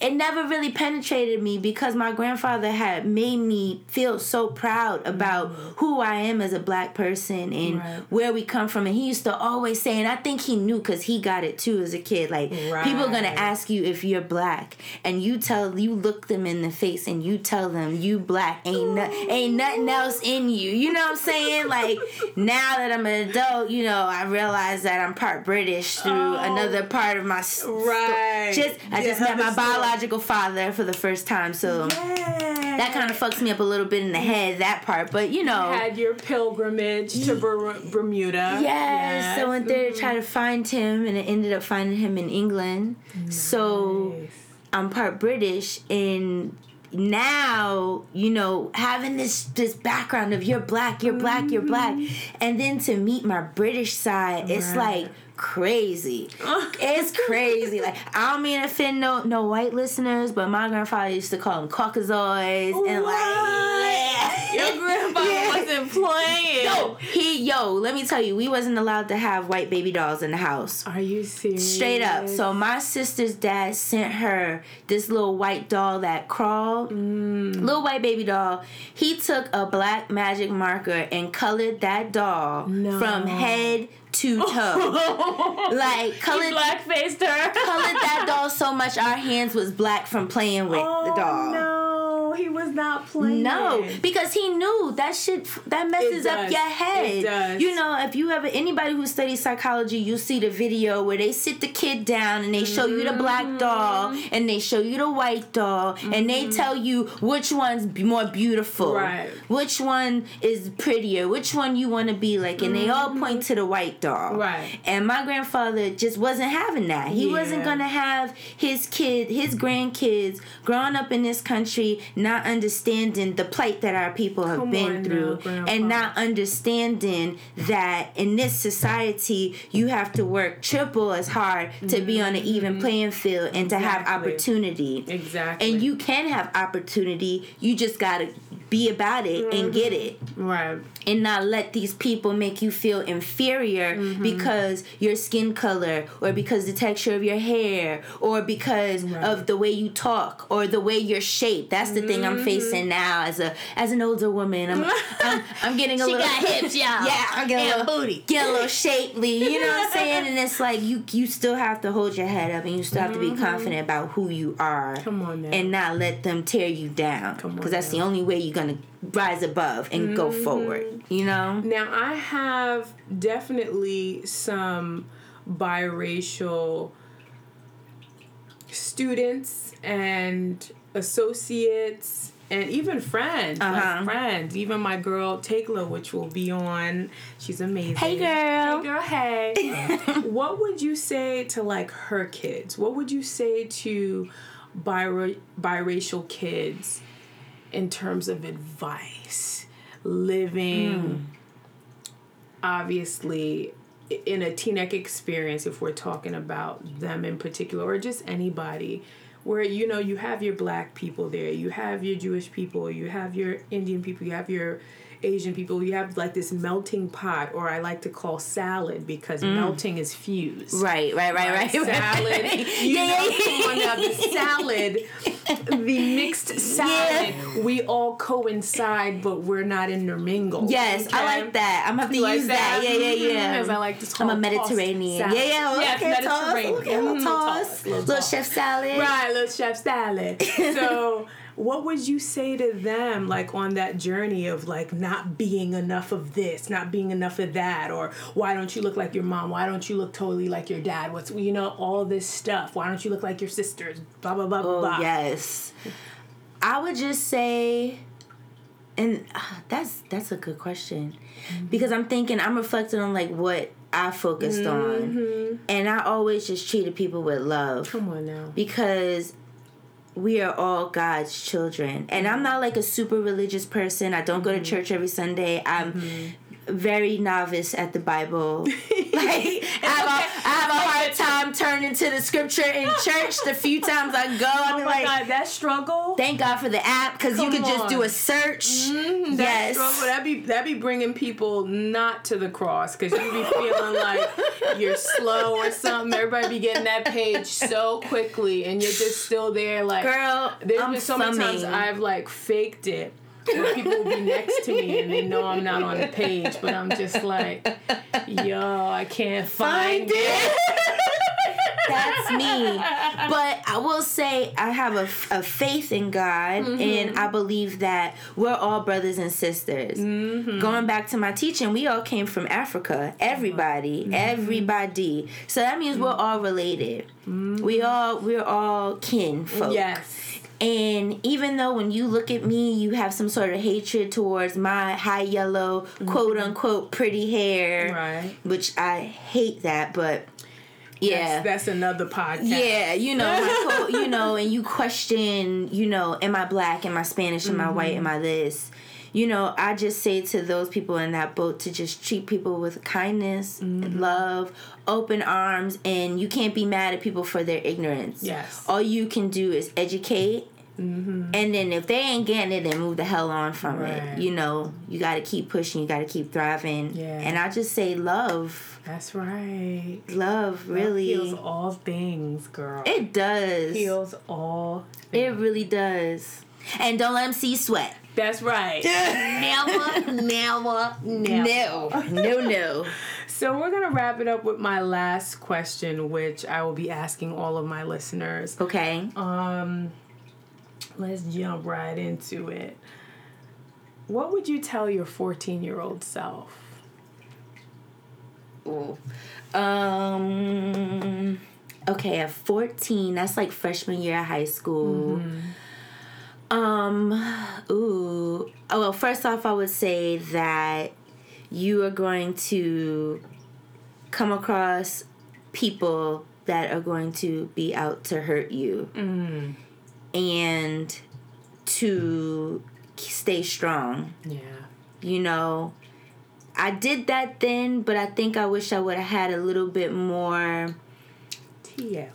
it never really penetrated me because my grandfather had made me feel so proud about mm-hmm. who I am as a black person and Right. where we come from. And he used to always say, and I think he knew because he got it too as a kid. Like people are gonna ask you if you're black, and you tell you look them in the face and you tell them you black ain't no, ain't nothing else in you. You know what I'm saying? Like now that I'm an adult, you know I realize that I'm part British through Oh. another part of my Right. Just I just Yeah, met my story. Biological father for the first time, so that kind of fucks me up a little bit in the head. That part, but you know. had your pilgrimage to Ber- Bermuda. Yes, so I went there to try to find him, and I ended up finding him in England. So I'm part British, and now you know having this this background of you're black, you're black, you're black, mm-hmm. and then to meet my British side, it's Right. like crazy. it's crazy. Like I don't mean to offend no no white listeners, but my grandfather used to call them Caucasoids and like yeah. Your grandfather Yeah. wasn't playing. Yo, he yo, let me tell you, we wasn't allowed to have white baby dolls in the house. Are you serious? Straight up. So my sister's dad sent her this little white doll that crawled. Mm. Little white baby doll. He took a black magic marker and colored that doll No. from head to toe. like colored black faced her. colored that doll so much our hands was black from playing with oh, the doll. No, he was not playing. No, because he knew that shit that messes up your head. It does. You know, if you ever anybody who studies psychology, you see the video where they sit the kid down and they show you the black Mm-hmm. doll and they show you the white doll and they tell you which one's more beautiful, Right. Which one is prettier? Which one you want to be like? And they all point to the white doll, Mm-hmm. Right. And my grandfather just wasn't having that. He wasn't gonna have his kid, his grandkids, growing up in this country, not understanding the plight that our people have Come been through, now, and not understanding that in this society you have to work triple as hard to be on an even playing field and to have Mm-hmm. Opportunity. Exactly. And you can have opportunity. You just gotta be about it and get it Right. and not let these people make you feel inferior Mm-hmm. because your skin color or because the texture of your hair or because of the way you talk or the way you're shaped. That's the thing Mm-hmm. I'm facing now as a as an older woman. I'm I'm, I'm getting a She little got hips, y'all. Yeah, I'm getting a And little booty. Get a little shapely, you know what I'm saying? And it's like you you still have to hold your head up and you still have to be confident about who you are. Mm-hmm. Come on now. And not let them tear you down. Come on Because that's the only way you're gonna rise above and go Mm-hmm. forward. You know? Now I have definitely some biracial students and associates and even friends, Uh-huh. like friends. Even my girl Takla, which will be on. She's amazing. Hey, girl. Hey girl. Hey. what would you say to like her kids? What would you say to bira- biracial kids in terms of advice? Living obviously in a teaneck experience if we're talking about them in particular or just anybody where you know you have your black people there you have your jewish people you have your indian people you have your asian people you have like this melting pot or i like to call salad because melting is fused Right, right, right, right. salad. right. You yeah, know, yeah, come the salad, the mixed salad. We all coincide, but we're not intermingled. Yes, I like that. I'm gonna have to like use that. Yeah, yeah, Mhm, yeah. As I like to I'm a it, Mediterranean. tossed Yeah, yeah. salad. Yes, okay, toss. Mediterranean. Okay, little Mhm, toss. toss, little Little toss. chef salad. Right, little chef salad. so, what would you say to them, like on that journey of like not being enough of this, not being enough of that, or why don't you look like your mom? Why don't you look totally like your dad? What's you know all this stuff? Why don't you look like your sisters? Blah blah blah Oh blah. yes. I would just say, and uh, that's that's a good question, Mm-hmm. because I'm thinking I'm reflecting on like what I focused Mm-hmm. on, and I always just treated people with love. Come on now. because we are all God's children. And I'm not like a super religious person. I don't go Mm-hmm. to church every Sunday. I'm very novice at the Bible. like I have, a, I have a hard time turning to the scripture in church. The few times I go, I'm Oh my like, god, that struggle. thank God for the app because you could just do a search. Mm, that yes. struggle that be that be bringing people not to the cross because you'd be feeling like you're slow or something. Everybody be getting that page so quickly, and you're just still there. Like, Girl, there's I'm been so many times. I've like faked it. Where people will be next to me and they know I'm not on the page, but I'm just like, yo, I can't find, Find it. it. That's me. But I will say I have a, a faith in God, Mm-hmm. and I believe that we're all brothers and sisters. Mm-hmm. Going back to my teaching, we all came from Africa. Everybody, Mm-hmm. everybody. So that means we're all related. We all we're all kin folks. Yes. And even though when you look at me, you have some sort of hatred towards my high yellow, quote unquote, pretty hair, Mm-hmm. Right. which I hate that, but yeah. That's, that's another podcast. yeah, you know, you know, and you question, you know, am I black? Am I Spanish? Am I white? Am I this? You know, I just say to those people in that boat to just treat people with kindness, and love, open arms, and you can't be mad at people for their ignorance. Yes. All you can do is educate. Mm-hmm. And then if they ain't getting it, then move the hell on from Right. it. You know, you got to keep pushing. You got to keep thriving. Yeah. And I just say love, That's right. love, Love really. heals all things, girl. It does. heals all. It really does. And don't let them see sweat. That's right. never, never, never. No, no, no. So we're gonna wrap it up with my last question, which I will be asking all of my listeners. Okay. Um, let's jump right into it. What would you tell your 14 year old self? Ooh. Um. Okay, at fourteen, that's like freshman year of high school. Um. Ooh. Oh well, first off, I would say that you are going to come across people that are going to be out to hurt you, and to stay strong Yeah. you know i did that then but i think i wish i would have had a little bit more Yeah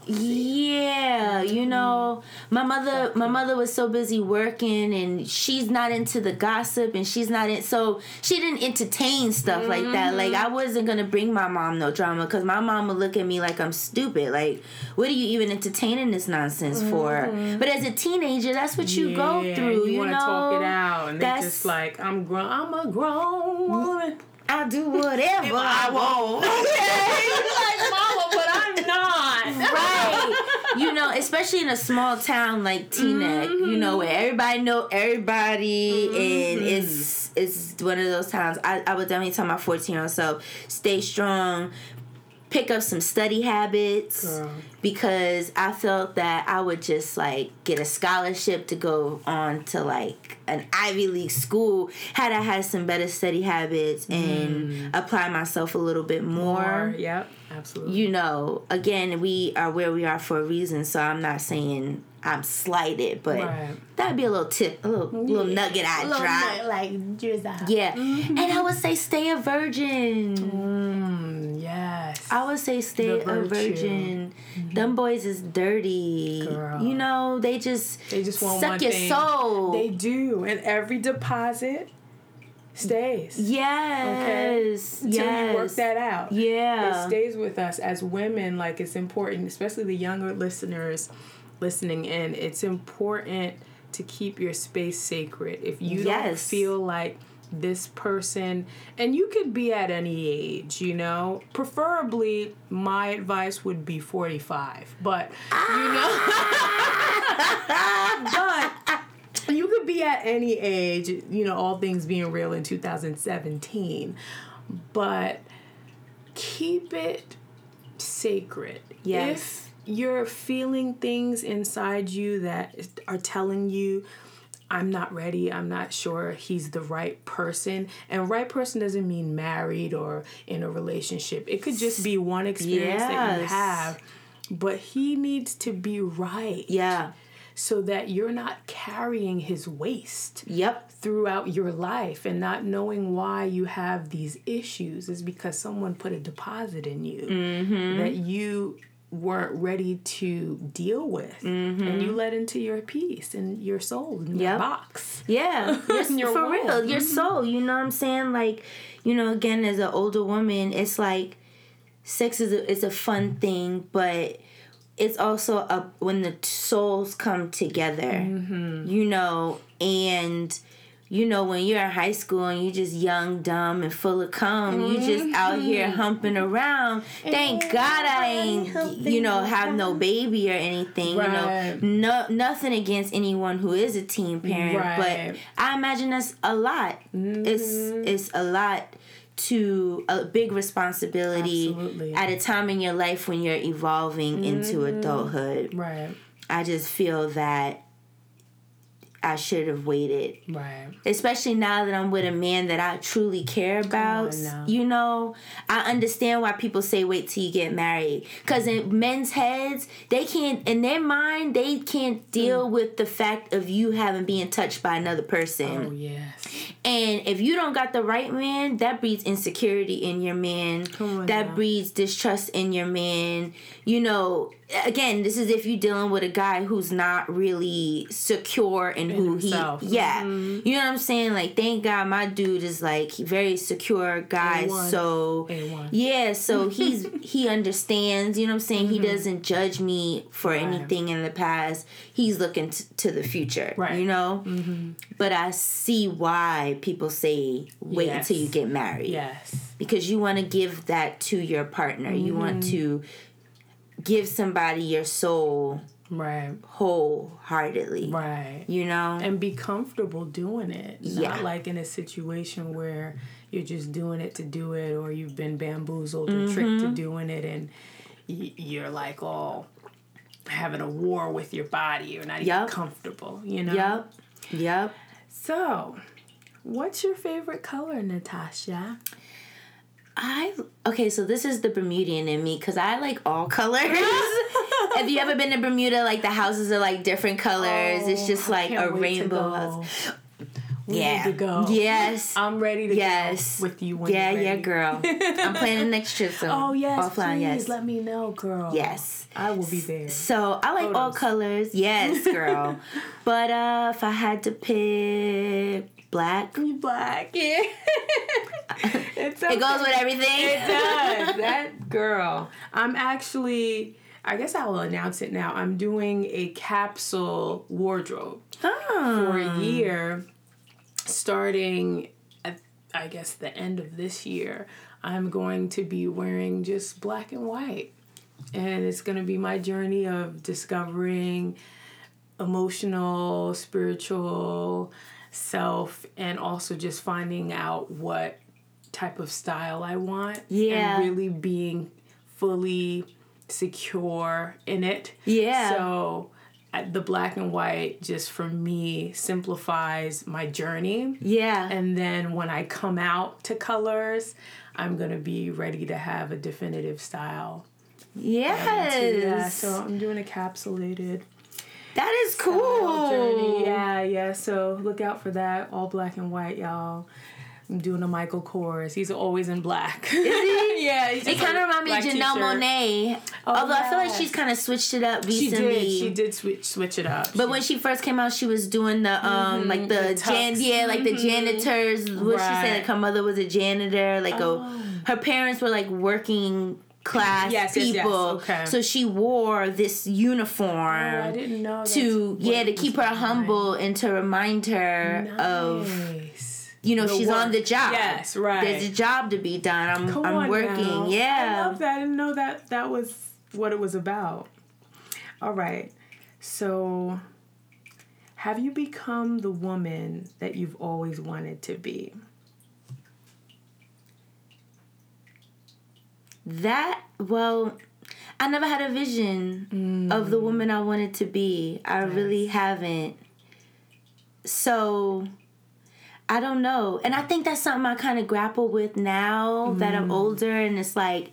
you mm-hmm. know my mother my mother was so busy working and she's not into the gossip and she's not in so she didn't entertain stuff like that. Like mm-hmm. i wasn't gonna bring my mom no drama because my mom would look at me like i'm stupid. Like what are you even entertaining this nonsense for? Mm-hmm. But as a teenager that's what you go through you, want to know? talk it out, and That's- just like, I'm grown. I'm a grown woman. i do whatever i want. but I'm not. right. You know, especially in a small town like Teaneck, you know, mm-hmm. where everybody know everybody, and mm-hmm. it's it's one of those towns. I, I would definitely tell my fourteen year old self, stay strong, pick up some study habits. Girl. Because I felt that I would just like get a scholarship to go on to like an Ivy League school had I had some better study habits and mm. apply myself a little bit more. yep, absolutely. you know, again, we are where we are for a reason. So I'm not saying I'm slighted, but Right. that'd be a little tip, a little little nugget I drop. like drizzle. Yeah, and I would say stay a virgin. Mm, yes. I would say stay a virgin. Them boys is dirty. Girl. You know, they just They just want suck your thing. soul. They do, and every deposit stays. yes, Until yes. you work that out. Yeah. It stays with us as women. Like it's important, especially the younger listeners listening in. It's important to keep your space sacred. If you don't feel like this person, and you could be at any age, you know. Preferably, my advice would be forty-five, but you know. Ah! but you could be at any age, you know, all things being real in 2017, but keep it sacred. Yes. If you're feeling things inside you that are telling you, I'm not ready, I'm not sure he's the right person. And right person doesn't mean married or in a relationship. It could just be one experience that you have. But he needs to be right yeah. so that you're not carrying his waste Yep. throughout your life and not knowing why you have these issues is because someone put a deposit in you Mm-hmm. that you weren't ready to deal with and you let into your peace and your soul in your Mm-hmm. Yep. box Yeah, Your for real. Your soul. You know what I'm saying? Like, you know, again, as an older woman, it's like sex is a, is a fun thing, but it's also a when the souls come together. You know, and you know when you're in high school and you're just young, dumb, and full of cum, you just out here humping around. Thank God I ain't, you know, have no baby or anything. Right. You know, no nothing against anyone who is a teen parent, Right. but I imagine that's a lot. It's it's a lot to a big responsibility Absolutely. at a time in your life when you're evolving into adulthood. right I just feel that I should have waited. right Especially now that I'm with a man that I truly care about. You know, I understand why people say wait till you get married. Because in men's heads, they can't, in their mind, they can't hmm. deal with the fact of you having been touched by another person. oh yes And if you don't got the right man, that breeds insecurity in your man. on that now. breeds distrust in your man. You know, again, this is if you're dealing with a guy who's not really secure in In who himself. he yeah Mhm. you know what i'm saying like thank god my dude is like very secure guy A1. so A1. yeah so he's he understands you know what i'm saying he doesn't judge me for Mm-hmm. Right. anything in the past he's looking t- to the future Right. you know Mm-hmm. but i see why people say wait Yes. until you get married Yes. because you want to give that to your partner you want Mm-hmm. to give somebody your soul Right. wholeheartedly Right. you know And be comfortable doing it. Yeah. Not like in a situation where you're just doing it to do it or you've been bamboozled or tricked Mm-hmm. to doing it and y- you're like all having a war with your body. You're not even comfortable, you know? yep yep So, what's your favorite color, Natasha? I okay, so this is the Bermudian in me because I like all colors. Have you ever been to Bermuda? Like the houses are like different colors. it's just Oh, like a rainbow house. We yeah. need to go. Yes. I'm ready to yes. go with you when yeah, yeah, girl. I'm planning next trip so Oh yes, offline, please yes. let me know, girl. Yes. I will be there. So I like all colors. Yes, girl. but uh if I had to pick black, You black, yeah. it's it goes with everything. It does. that girl. I'm actually. I guess I will announce it now. I'm doing a capsule wardrobe Oh. for a year, starting at I guess the end of this year. I'm going to be wearing just black and white, and it's going to be my journey of discovering emotional, spiritual self, and also just finding out what type of style I want. Yeah. And really being fully secure in it. Yeah. So the black and white just for me simplifies my journey. Yeah. And then when I come out to colors, I'm going to be ready to have a definitive style. yes. Yeah, so I'm doing a capsulated that is cool. journey. Yeah, yeah. So look out for that. All black and white, y'all. I'm doing a Michael Kors. He's always in black. Is he? yeah. It kind of reminds me of Janelle. Monáe. Although I feel like she's kind of switched it up She recently. did. She did switch switch it up. But when she first came out, she was doing the um like the, the jan yeah like the janitors. What she said Right. like her mother was a janitor. Like Oh. a her parents were like working class Yes, yes, yes. people. Okay. So she wore this uniform. Oh, I didn't know to yeah to keep her behind. humble and to remind her of you know The she's on the job. Yes, right. There's a job to be done. I'm Come I'm working. now. I love that. I didn't know that that was what it was about. All right. So, have you become the woman that you've always wanted to be? That well, I never had a vision of the mm. woman I wanted to be. I really haven't. So I don't know. And I think that's something I kind of grapple with now that I'm mm. older and it's like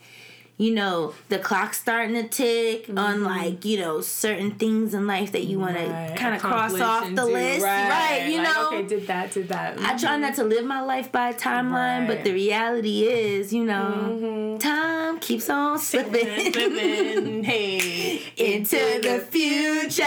you know, the clock's starting to tick on mm-hmm. like, you know, certain things in life that you want to kind of cross off the do- list. Right. You Like, know, Okay, did that, did that. I try mm-hmm. not to live my life by a timeline, but the reality is, you know, mm-hmm. time keeps on slipping Slipping, hey, into the future.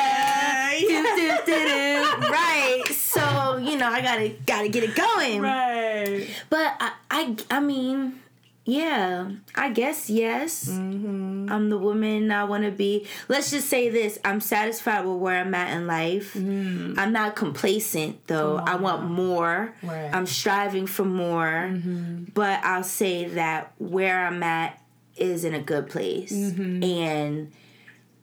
Do, do. right. So you know, I gotta gotta get it going. Right. But I, I, I mean, yeah, I guess yes. Mm-hmm. I'm the woman I want to be. Let's just say this: I'm satisfied with where I'm at in life. I'm not complacent though. I want more. Right. I'm striving for more. Mm-hmm. But I'll say that where I'm at is in a good place, Mm-hmm. and.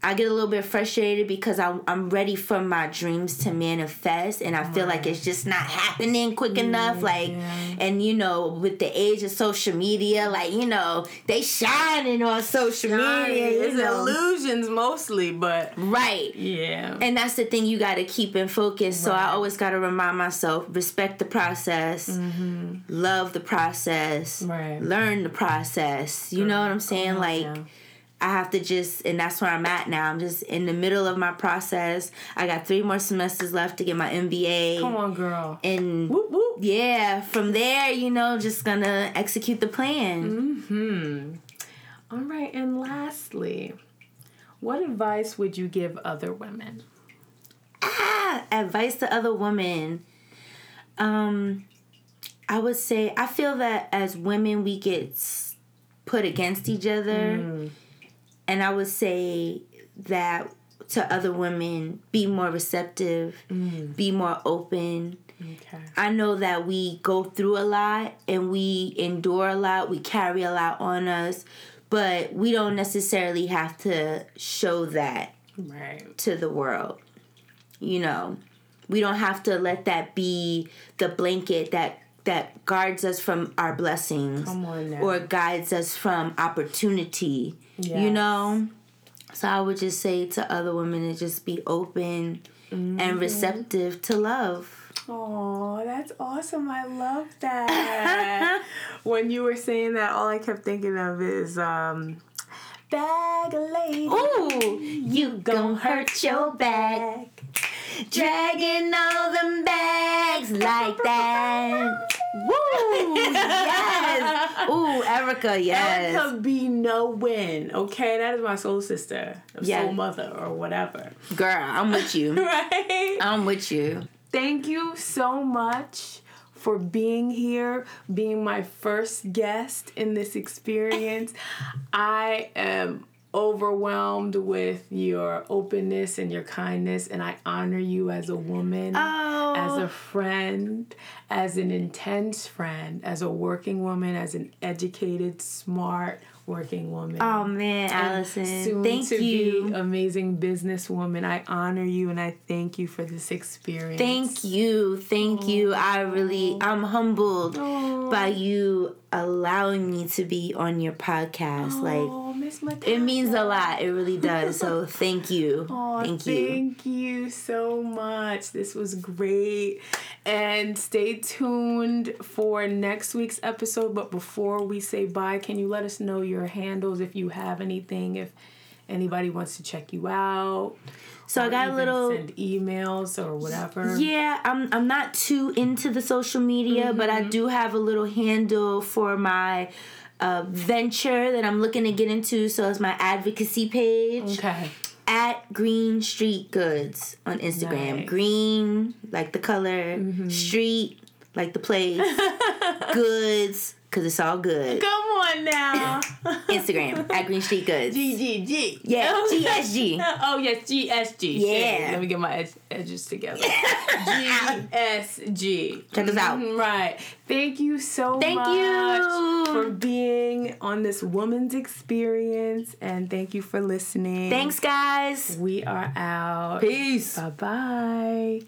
I get a little bit frustrated because I'm, I'm ready for my dreams to manifest and I feel like it's just not happening quick enough. Like, and you know, with the age of social media, like, you know, they shining on social media. It's know. illusions mostly, but Right. yeah. And that's the thing you got to keep in focus. So I always got to remind myself respect the process, love the process, Mm-hmm. Right. learn the process. You know what I'm saying? like, yeah. I have to just, and that's where I'm at now. I'm just in the middle of my process. I got three more semesters left to get my MBA. Come on, girl. And Whoop whoop. yeah, from there, you know, just gonna execute the plan. Hmm. All right, and lastly, what advice would you give other women? Ah, advice to other women. Um, I would say I feel that as women we get put against each other, mm. And I would say that to other women, be more receptive, mm. be more open. Okay. I know that we go through a lot and we endure a lot, we carry a lot on us, but we don't necessarily have to show that right. to the world. You know, we don't have to let that be the blanket that that guards us from our blessings or guides us from opportunity. Yes. You know? So I would just say to other women to just be open mm-hmm. and receptive to love. Oh, that's awesome. I love that. when you were saying that, all I kept thinking of is um bag lady. Ooh, you gon' hurt your back. Dragging all them bags like that. Woo! Yes. Ooh, Erykah, yes. Erykah be no win. Okay, that is my soul sister, yes. soul mother, or whatever. Girl, I'm with you. right? I'm with you. Thank you so much for being here, being my first guest in this experience. I am overwhelmed with your openness and your kindness and I honor you as a woman, oh. as a friend, as an intense friend, as a working woman, as an educated, smart, working woman. Oh man, Allison, soon thank to you. Be amazing businesswoman. I honor you and I thank you for this experience. Thank you, thank you. I really, I'm humbled by you allowing me to be on your podcast. like, it means a lot. It really does. So thank you. thank you. Thank you so much. This was great. And stay tuned for next week's episode. But before we say bye, can you let us know your handles if you have anything, if anybody wants to check you out? So I got a little send emails or whatever. Yeah, I'm I'm not too into the social media, mm-hmm. but I mm-hmm. do have a little handle for my uh, venture that I'm looking to get into. So it's my advocacy page. Okay at Green Street Goods on Instagram. Nice. Green, like the color, mm-hmm. street, like the place, goods, because it's all good. Come on now. Instagram at Green Street Goods. GGG. Yeah, GSG. oh, yes, GSG. Yeah. Shit. Let me get my ed- edges together. GSG. Check us out. Mm-hmm, right. Thank you so thank much you. for being on this woman's experience. And thank you for listening. Thanks, guys. We are out. Peace. Bye bye.